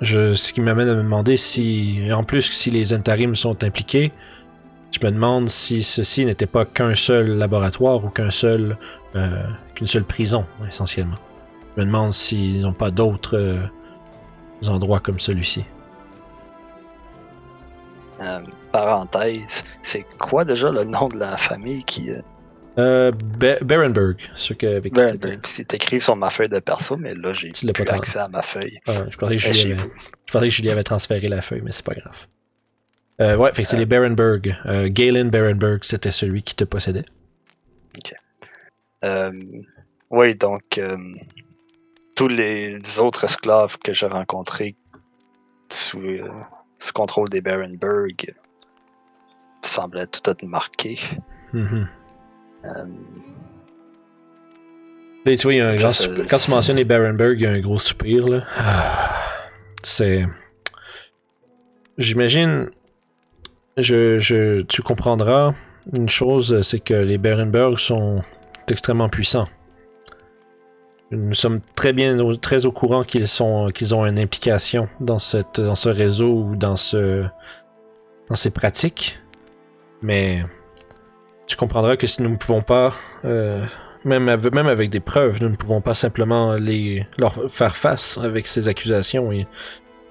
Je, ce qui m'amène à me demander si, en plus, si les Entarim sont impliqués, je me demande si ceci n'était pas qu'un seul laboratoire ou qu'un seul, euh, qu'une seule prison, essentiellement. Je me demande s'ils n'ont pas d'autres euh, endroits comme celui-ci. Euh, parenthèse, c'est quoi déjà le nom de la famille qui. Euh, Euh, Be- Berenberg, ce que avec ben, c'est écrit sur ma feuille de perso, mais là j'ai plus pas accès à ma feuille. Ah, je pensais que Julie chez avait- vous. Je pensais que Julie avait transféré la feuille, mais c'est pas grave. Euh, ouais, fait que c'est les Berenberg. Euh, Galen Berenberg, c'était celui qui te possédait. Euh, oui, donc euh, tous les autres esclaves que j'ai rencontrés sous, euh, sous contrôle des Barenberg semblaient tout être marqués. Mhm. Euh, Là, tu vois, il y a un grand soupir. Quand tu mentionnes les Berenberg, il y a un gros soupir, là. Ah, c'est. J'imagine. Je, je, tu comprendras une chose, c'est que les Berenberg sont extrêmement puissants. Nous sommes très bien, très au courant qu'ils sont, qu'ils ont une implication dans cette, dans ce réseau ou dans ce, dans ces pratiques. Mais tu comprendras que si nous ne pouvons pas, euh, même, avec, des preuves, nous ne pouvons pas simplement les, leur faire face avec ces accusations.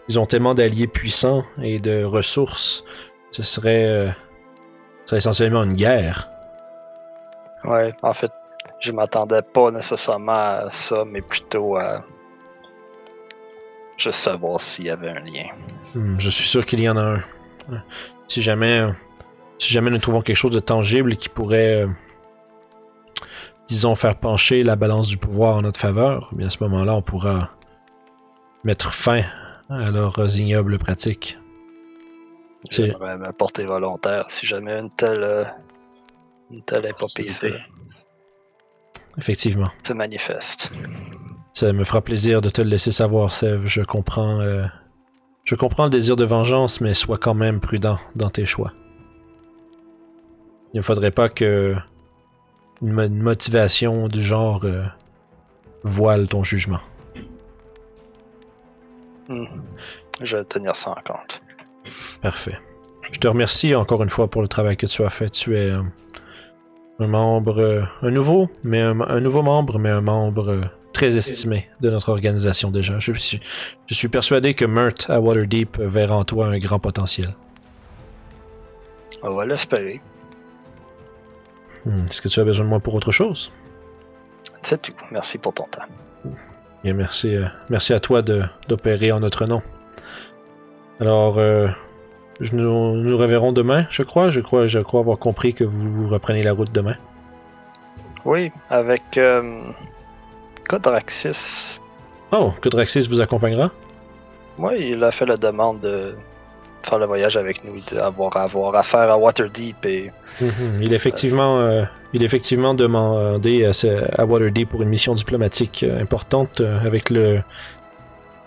Ils ont tellement d'alliés puissants et de ressources. Ce serait, euh, ce essentiellement une guerre. Ouais, en fait, je m'attendais pas nécessairement à ça, mais plutôt à juste savoir s'il y avait un lien. Hmm, je suis sûr qu'il y en a un. Si jamais, si jamais nous trouvons quelque chose de tangible qui pourrait, euh, disons, faire pencher la balance du pouvoir en notre faveur, eh bien à ce moment-là, on pourra mettre fin à leurs ignobles pratiques. J'aimerais me porter volontaire si jamais une telle, euh, une telle épopée. Effectivement. se manifeste. Ça me fera plaisir de te le laisser savoir, Sève. Je comprends. euh, je comprends le désir de vengeance, mais sois quand même prudent dans tes choix. Il ne faudrait pas que une, mo- une motivation du genre euh, voile ton jugement. Hmm. Je vais tenir ça en compte. Parfait. Je te remercie encore une fois pour le travail que tu as fait. Tu es euh, un membre, euh, un nouveau, mais un, un nouveau membre, mais un membre euh, très estimé de notre organisation déjà. Je suis, je suis persuadé que Mert à Waterdeep verra en toi un grand potentiel. On va l'espérer. Hmm, Est-ce que tu as besoin de moi pour autre chose? C'est tout. Merci pour ton temps. Bien, merci, euh, merci à toi d'opérer en notre nom. Alors, euh, je nous, nous reverrons demain, je crois. Je crois, je crois avoir compris que vous reprenez la route demain. Oui, avec euh, Codraxis. Oh, que Draxis vous accompagnera? Oui, il a fait la demande de faire le voyage avec nous, d'avoir avoir affaire à Waterdeep et Mhm. Il est effectivement, euh, il effectivement demandé à, Waterdeep pour une mission diplomatique euh, importante euh, avec le,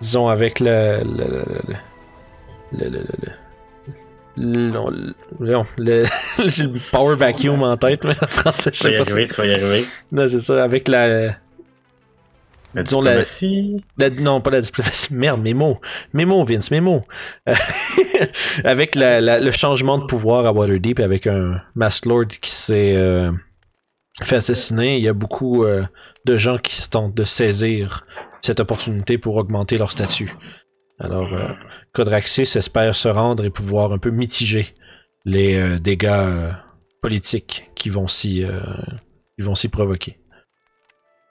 disons avec le, le, le, le, le, le- le- j'ai le power vacuum en tête, mais en français, je sais pas. arriver, ça y arriver. Non, c'est ça, avec la, La Disons la- diplomatie. la- non, pas la diplomatie. Merde, mes mots. Mes mots, Vince, mes mots. Euh, avec la- le changement de pouvoir à Waterdeep, avec un Mask Lord qui s'est euh, fait assassiner, il y a beaucoup euh, de gens qui tentent de saisir cette opportunité pour augmenter leur statut. Alors, euh, Codraxis espère se rendre et pouvoir un peu mitiger les euh, dégâts euh, politiques qui vont s'y euh, qui vont s'y provoquer.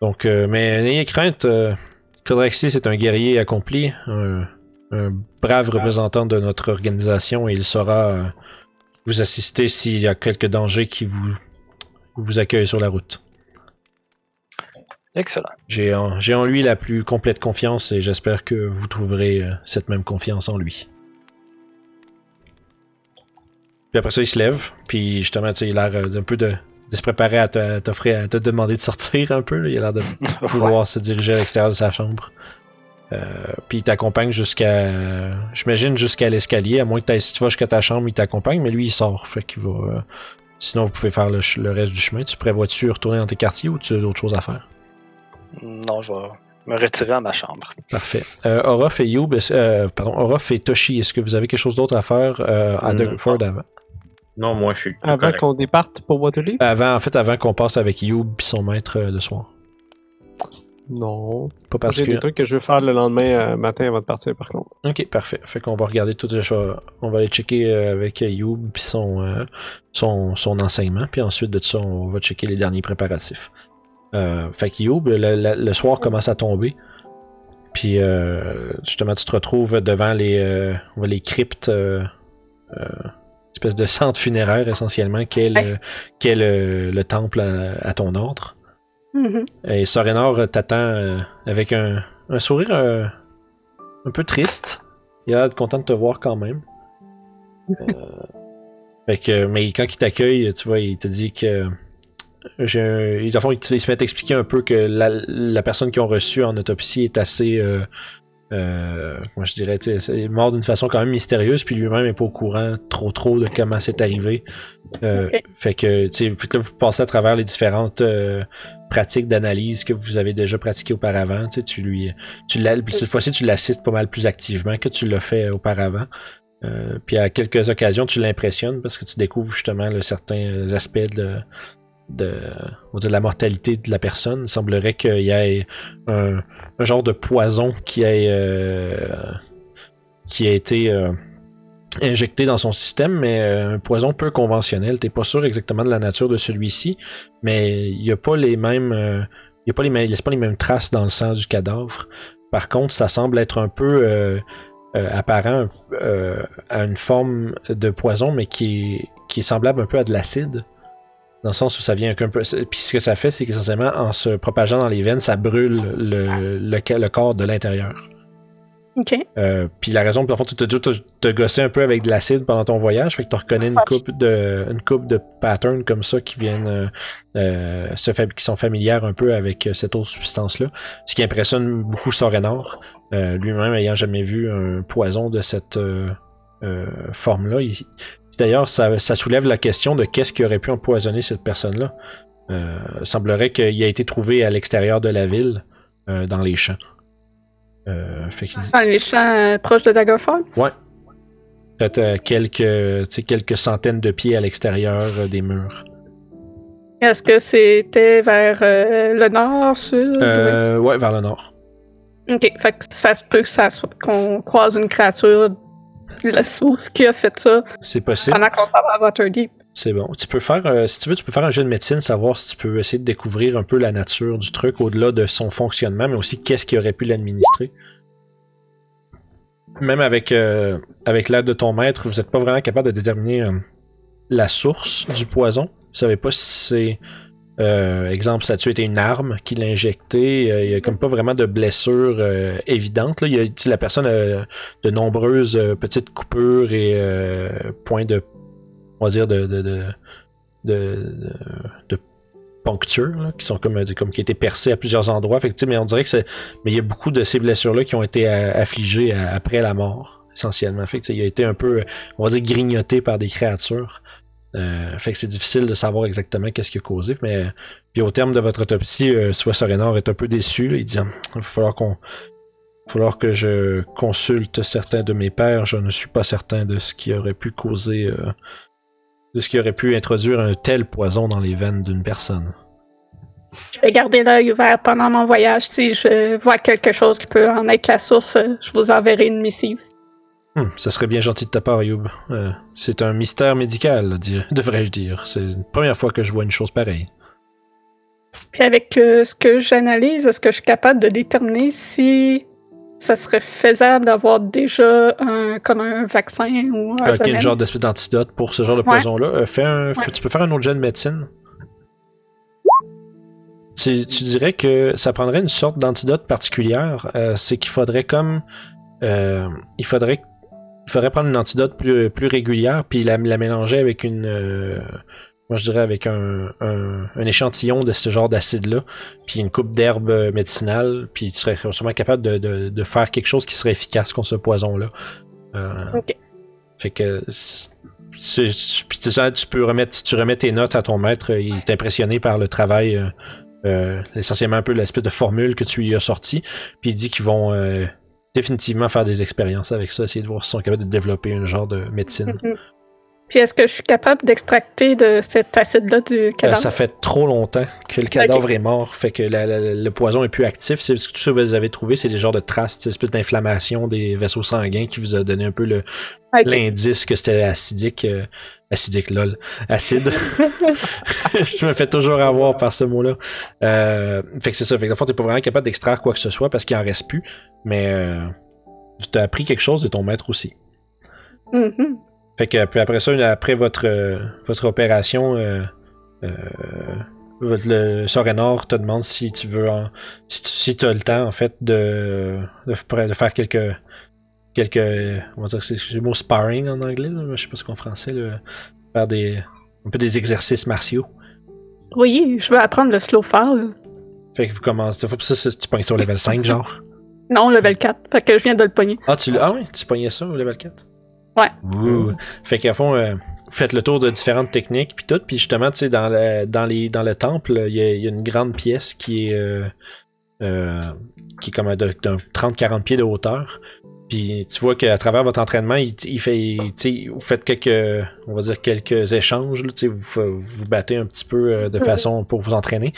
Donc, euh, mais n'ayez crainte, euh, Codraxis est un guerrier accompli, un, un brave représentant de notre organisation et il saura vous assister s'il y a quelques dangers qui vous, vous accueillent sur la route. Excellent. J'ai en, lui la plus complète confiance et j'espère que vous trouverez euh, cette même confiance en lui. Puis après ça, il se lève, puis justement, tu sais, il a l'air euh, d'un peu de, de se préparer à t'offrir, à te demander de sortir un peu. là. Il a l'air de pouvoir se diriger à l'extérieur de sa chambre. Euh, puis il t'accompagne jusqu'à. J'imagine jusqu'à l'escalier, à moins que si tu vas jusqu'à ta chambre, il t'accompagne, mais lui il sort. Fait qu'il va. Sinon, vous pouvez faire le, le reste du chemin. Tu prévois-tu retourner dans tes quartiers ou tu as d'autres choses à faire? Non, je vais me retirer à ma chambre. Parfait. Euh, Orof et Youb, euh, pardon, Orof et Toshi, est-ce que vous avez quelque chose d'autre à faire euh, à Non. Dugford avant? Non, moi, je suis. Avant qu'on départe pour Waterloo? Avant, en fait, avant qu'on passe avec Youb et son maître euh, le soir. Non. Pas J'ai particulier. des trucs que je veux faire le lendemain euh, matin avant de partir, par contre. Ok, parfait. Fait qu'on va regarder tout ça. On va aller checker euh, avec Youb puis son, euh, son, son enseignement. Puis ensuite de ça, on va checker les derniers préparatifs. Euh, fait que Youb, le, le- le soir commence à tomber. Puis euh, justement, tu te retrouves devant les, euh, les cryptes, euh, euh, espèce de centre funéraire essentiellement, qu'est le, le, le temple à, à ton ordre. Mhm. Et Sorenor t'attend avec un, un sourire un peu triste. Il a l'air content de te voir quand même. Fait que, mais quand il t'accueille, tu vois, il te dit que. J'ai un- dans le fond, il, te- il se met à t'expliquer un peu que la, la personne qu'ils ont reçue en autopsie est assez. Euh, euh, comment je dirais, c'est mort d'une façon quand même mystérieuse, puis lui-même est pas au courant trop trop de comment c'est arrivé. Euh. Fait que, tu sais, là, vous passez à travers les différentes euh, pratiques d'analyse que vous avez déjà pratiquées auparavant. Tu lui, tu cette fois-ci, tu l'assistes pas mal plus activement que tu l'as fait auparavant. Puis à quelques occasions, tu l'impressionnes parce que tu découvres justement là, certains aspects de, de, la mortalité de la personne. Il semblerait qu'il y ait un, genre de poison qui ait, euh, a été euh, injecté dans son système, mais euh, un poison peu conventionnel. T'es pas sûr exactement de la nature de celui-ci, mais il y a pas les mêmes, il y a pas les mêmes, laisse pas les mêmes traces dans le sang du cadavre. Par contre, ça semble être un peu apparent à une forme de poison, mais qui est semblable un peu à de l'acide. Dans le sens où ça vient un peu. Puis ce que ça fait, c'est qu'essentiellement, en se propageant dans les veines, ça brûle le, le, le corps de l'intérieur. Ok. Euh, puis la raison, pour le fond, tu te, te un peu avec de l'acide pendant ton voyage, fait que tu reconnais une coupe de une coupe de patterns comme ça qui viennent euh, euh, se fa- qui sont familières un peu avec cette autre substance-là. Ce qui impressionne beaucoup Sorenor, euh, lui-même ayant jamais vu un poison de cette forme-là. D'ailleurs, ça, ça soulève la question de qu'est-ce qui aurait pu empoisonner cette personne-là. Euh, semblerait qu'il a été trouvé à l'extérieur de la ville, euh, dans les champs. Euh, fait qu'il dit- Dans les champs euh, proches de Daggerfall? Peut-être euh, quelques, quelques centaines de pieds à l'extérieur des murs. Est-ce que c'était vers le nord, sud? ouais, vers le nord. Ok, fait que ça se peut que ça soit- qu'on croise une créature la source qui a fait ça C'est possible. pendant qu'on s'en va à Waterdeep. C'est bon. Tu peux faire, euh, si tu veux, tu peux faire un jeu de médecine, savoir si tu peux essayer de découvrir un peu la nature du truc au-delà de son fonctionnement, mais aussi qu'est-ce qui aurait pu l'administrer. Même avec, euh, avec l'aide de ton maître, vous n'êtes pas vraiment capable de déterminer euh, la source du poison. Vous savez pas si c'est, euh, exemple, ça a été une arme qui l'a injecté. Euh, Il y a comme pas vraiment de blessure euh, évidente. Là. Il y a, la personne a de nombreuses euh, petites coupures et euh, points de on va dire, de, de, de, de, de, ponctures, là, qui sont comme, comme qui étaient percées à plusieurs endroits. Fait que, mais on dirait que c'est. Mais il y a beaucoup de ces blessures-là qui ont été euh, affligées après la mort, essentiellement. Fait que, il a été un peu, on va dire, grignoté par des créatures. Euh, fait que c'est difficile de savoir exactement qu'est-ce qui a causé. Mais puis au terme de votre autopsie, euh, soit Sorenor est un peu déçu. là. il dit il va falloir qu'on. Falloir que je consulte certains de mes pères. Je ne suis pas certain de ce qui aurait pu causer euh, de ce qui aurait pu introduire un tel poison dans les veines d'une personne. Je vais garder l'œil ouvert pendant mon voyage. Si je vois quelque chose qui peut en être la source, je vous enverrai une missive. Hum, ça serait bien gentil de ta part, Youb. Euh, c'est un mystère médical, devrais-je dire. C'est la première fois que je vois une chose pareille. Puis avec euh, ce que j'analyse, est-ce que je suis capable de déterminer si ça serait faisable d'avoir déjà un, comme un vaccin ou un Euh, quel genre d'espèce d'antidote pour ce genre de Ouais. poison-là? Euh, fais un, Ouais. Tu peux faire un autre jet de médecine. Tu, tu dirais que ça prendrait une sorte d'antidote particulière. c'est qu'il faudrait comme. il faudrait. Il faudrait prendre une antidote plus, plus régulière, puis la, la mélanger avec une. euh, moi, je dirais avec un, un, un échantillon de ce genre d'acide-là, puis une coupe d'herbe médicinale, puis tu serais sûrement capable de, de, de faire quelque chose qui serait efficace contre ce poison-là. Euh, Ok. fait que tu tu peux remettre si tu remets tes notes à ton maître, il est impressionné par le travail, euh, essentiellement un peu l'espèce de formule que tu lui as sorti, puis il dit qu'ils vont euh, définitivement faire des expériences avec ça, essayer de voir s'ils sont capables de développer un genre de médecine. Mhm. Puis est-ce que je suis capable d'extracter de cet acide-là du Euh, cadavre? ça fait trop longtemps que le cadavre est mort, fait que la- la- le poison est plus actif. C'est ce que tout ce que vous avez trouvé, c'est des genres de traces, une espèce d'inflammation des vaisseaux sanguins qui vous a donné un peu le, L'indice que c'était acidique. euh, acidique, lol. Acide. je me fais toujours avoir par ce mot-là. Euh, fait que c'est ça. Fait que dans le fond, t'es pas vraiment capable d'extraire quoi que ce soit parce qu'il en reste plus. Mais euh, tu as appris quelque chose et ton maître aussi. Mhm. Fait que puis après ça, après votre, euh, votre opération, euh, euh, le Sorenor te demande si tu veux en- si tu si as le temps en fait de, de, de faire quelques quelques on va dire que c'est le mot sparring en anglais, là, je sais pas ce qu'en français, là, faire des un peu des exercices martiaux. Oui, je veux apprendre le slow fall. Fait que vous commencez. Faut, ça, tu pognes ça au level 5, genre? Non, level 4. Fait que je viens de le pogner. Ah, tu ah oui, tu pognais ça au level 4? Ouais. Ouh. Fait qu'à fond, euh, faites le tour de différentes techniques puis tout. Puis justement, tu sais, dans le, dans, les, dans le temple, il y, a- il y a une grande pièce qui est, euh, euh, qui est comme d'un 30-40 pieds de hauteur. Puis tu vois qu'à travers votre entraînement, il, il fait, il- tu sais, vous faites quelques, on va dire quelques échanges. Là, tu sais, vous, vous battez un petit peu euh, de façon pour vous entraîner.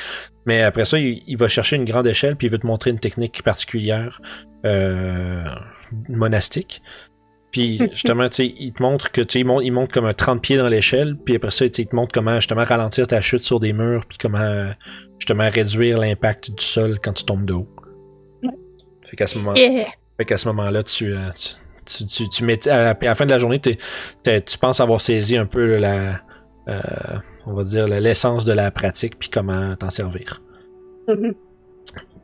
Mais après ça, il, il va chercher une grande échelle puis il veut te montrer une technique particulière euh, monastique. Puis justement, tu sais, il te montre que tu sais, il monte, il monte comme un 30 pieds dans l'échelle, puis après ça, tu sais, il te montre comment justement ralentir ta chute sur des murs, puis comment justement réduire l'impact du sol quand tu tombes de haut. Fait qu'à ce moment, Yeah! Fait qu'à ce moment-là, tu, euh, tu, tu, tu, mets, à, puis à la fin de la journée, tu penses avoir saisi un peu la, euh, on va dire, l'essence de la pratique, puis comment t'en servir. Mhm.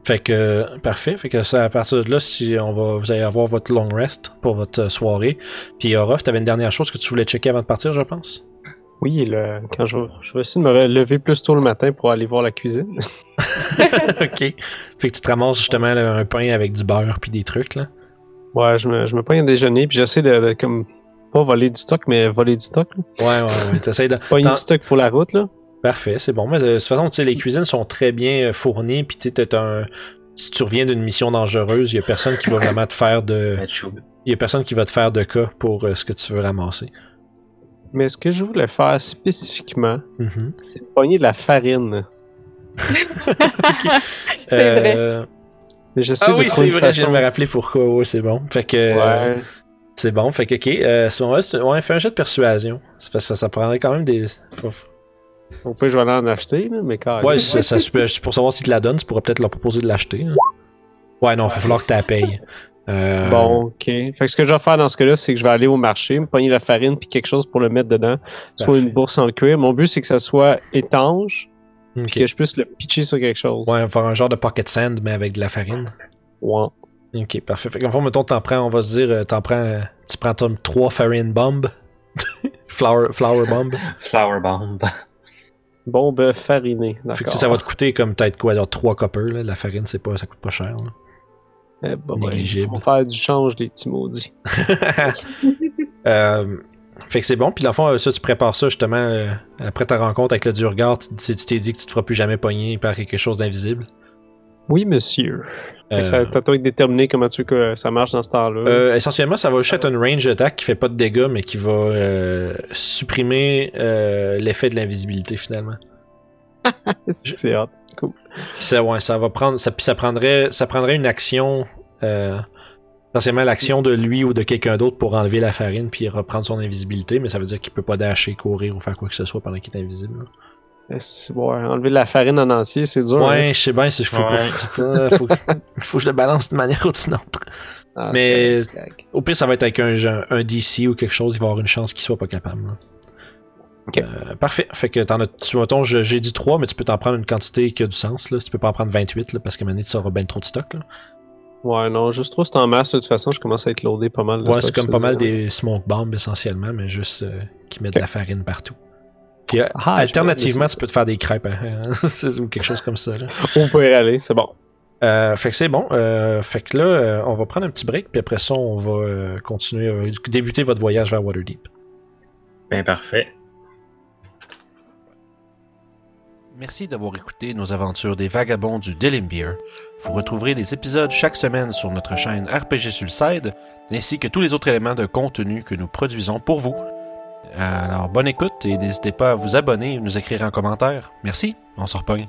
Fait que, parfait. Fait que ça, à partir de là, si on va, vous allez avoir votre long rest pour votre soirée. Puis, Orof, t'avais une dernière chose que tu voulais checker avant de partir, je pense? Oui, le, quand je, vais- je vais essayer de me lever plus tôt le matin pour aller voir la cuisine. ok. Fait que tu te ramasses justement là, un pain avec du beurre puis des trucs, là. Ouais, je me, je me prends un déjeuner, puis j'essaie de, de, comme, pas voler du stock, mais voler du stock. là. Ouais, ouais, ouais. T'essayes de. Pas du stock pour la route, là. Parfait, c'est bon. Mais euh, de toute façon, tu sais, les cuisines sont très bien euh, fournies. Puis tu un. Si tu reviens d'une mission dangereuse, il y a personne qui va vraiment te faire de. Il y a personne qui va te faire de cas pour euh, ce que tu veux ramasser. Mais ce que je voulais faire spécifiquement, Mhm. c'est pogner de la farine. C'est vrai. Euh, Mais j'essaie Ah oui, c'est vrai, je viens de façon- me rappeler pourquoi. Ouais, c'est bon. Fait que. euh, Ouais. C'est bon. Fait que, ok. Euh, à ce moment-là, ouais, fais un jet de persuasion. Ça, fait- ça, ça prendrait quand même des. Je vais aller en acheter, là, mais quand Ouais, ça, pour savoir si tu la donnes, tu pourrais peut-être leur proposer de l'acheter. hein. Ouais, non, il va falloir que tu la payes. Euh, Bon, ok. Fait que ce que je vais faire dans ce cas-là, c'est que je vais aller au marché, me pogner la farine puis quelque chose pour le mettre dedans. Soit Parfait. une bourse en cuir. Mon but, c'est que ça soit étanche ok. puis que je puisse le pitcher sur quelque chose. Ouais, on va faire un genre de pocket sand, mais avec de la farine. Ouais. Ok, parfait. Fait qu'en fond, mettons, t'en prends, on va se dire, euh, t'en prends, euh, tu prends ton 3 farine bomb. flower, flower bomb. Flower bomb. Bombe farinée. Fait que tu sais, D'accord. ça va te coûter comme peut-être quoi, genre 3 copper, là. La farine, c'est pas, ça coûte pas cher, là. Eh, bah, ils vont faire du change, les petits maudits. Euh, fait que c'est bon. Puis dans le fond, euh, ça, tu prépares ça justement euh, après ta rencontre avec le Durgar. Tu tu- tu t'es dit que tu te feras plus jamais pogner par quelque chose d'invisible? Oui, monsieur. Fait que ça- Euh, T'as toi déterminé comment tu veux que ça marche dans ce temps-là. euh, essentiellement, ça va juste être une range attack qui fait pas de dégâts, mais qui va euh, supprimer euh, l'effet de l'invisibilité finalement. c'est hot. Cool. Ça, ouais, ça va prendre, ça, ça prendrait, ça prendrait une action, euh, essentiellement l'action de lui ou de quelqu'un d'autre pour enlever la farine puis reprendre son invisibilité, mais ça veut dire qu'il peut pas dasher, courir ou faire quoi que ce soit pendant qu'il est invisible. là. Eh, enlever de la farine en entier, c'est dur. hein. Ouais, je sais bien, c'est- faut, Ouais. faut, faut, faut que je le balance d'une manière ou d'une autre. Ah, mais- correct, correct. Au pire, ça va être avec un, un DC ou quelque chose, il va avoir une chance qu'il soit pas capable. là. Euh, parfait. Fait que t'en as, tu mettons, j'ai dit 3, mais tu peux t'en prendre une quantité qui a du sens. Là. Tu peux pas en prendre 28 là, parce que maintenant, tu auras bien trop de stock. Là. Ouais, non, juste trop, c'est en masse. De toute façon, je commence à être loadé pas mal. de Ouais, c'est comme pas mal des smoke bombs essentiellement, mais juste euh, qui mettent de la farine partout. Puis euh, Ah, alternativement, me tu peux te faire des crêpes hein, ou quelque chose comme ça. Là. On peut y aller, c'est bon. Euh, fait que c'est bon. Euh, fait que là, euh, on va prendre un petit break, puis après ça, on va euh, continuer, euh, débuter votre voyage vers Waterdeep. Ben parfait. Merci d'avoir écouté nos aventures des vagabonds du Delimbeer. Vous retrouverez les épisodes chaque semaine sur notre chaîne RPG Sulside, ainsi que tous les autres éléments de contenu que nous produisons pour vous. Alors, bonne écoute et n'hésitez pas à vous abonner et nous écrire en commentaire. Merci, on se repogne.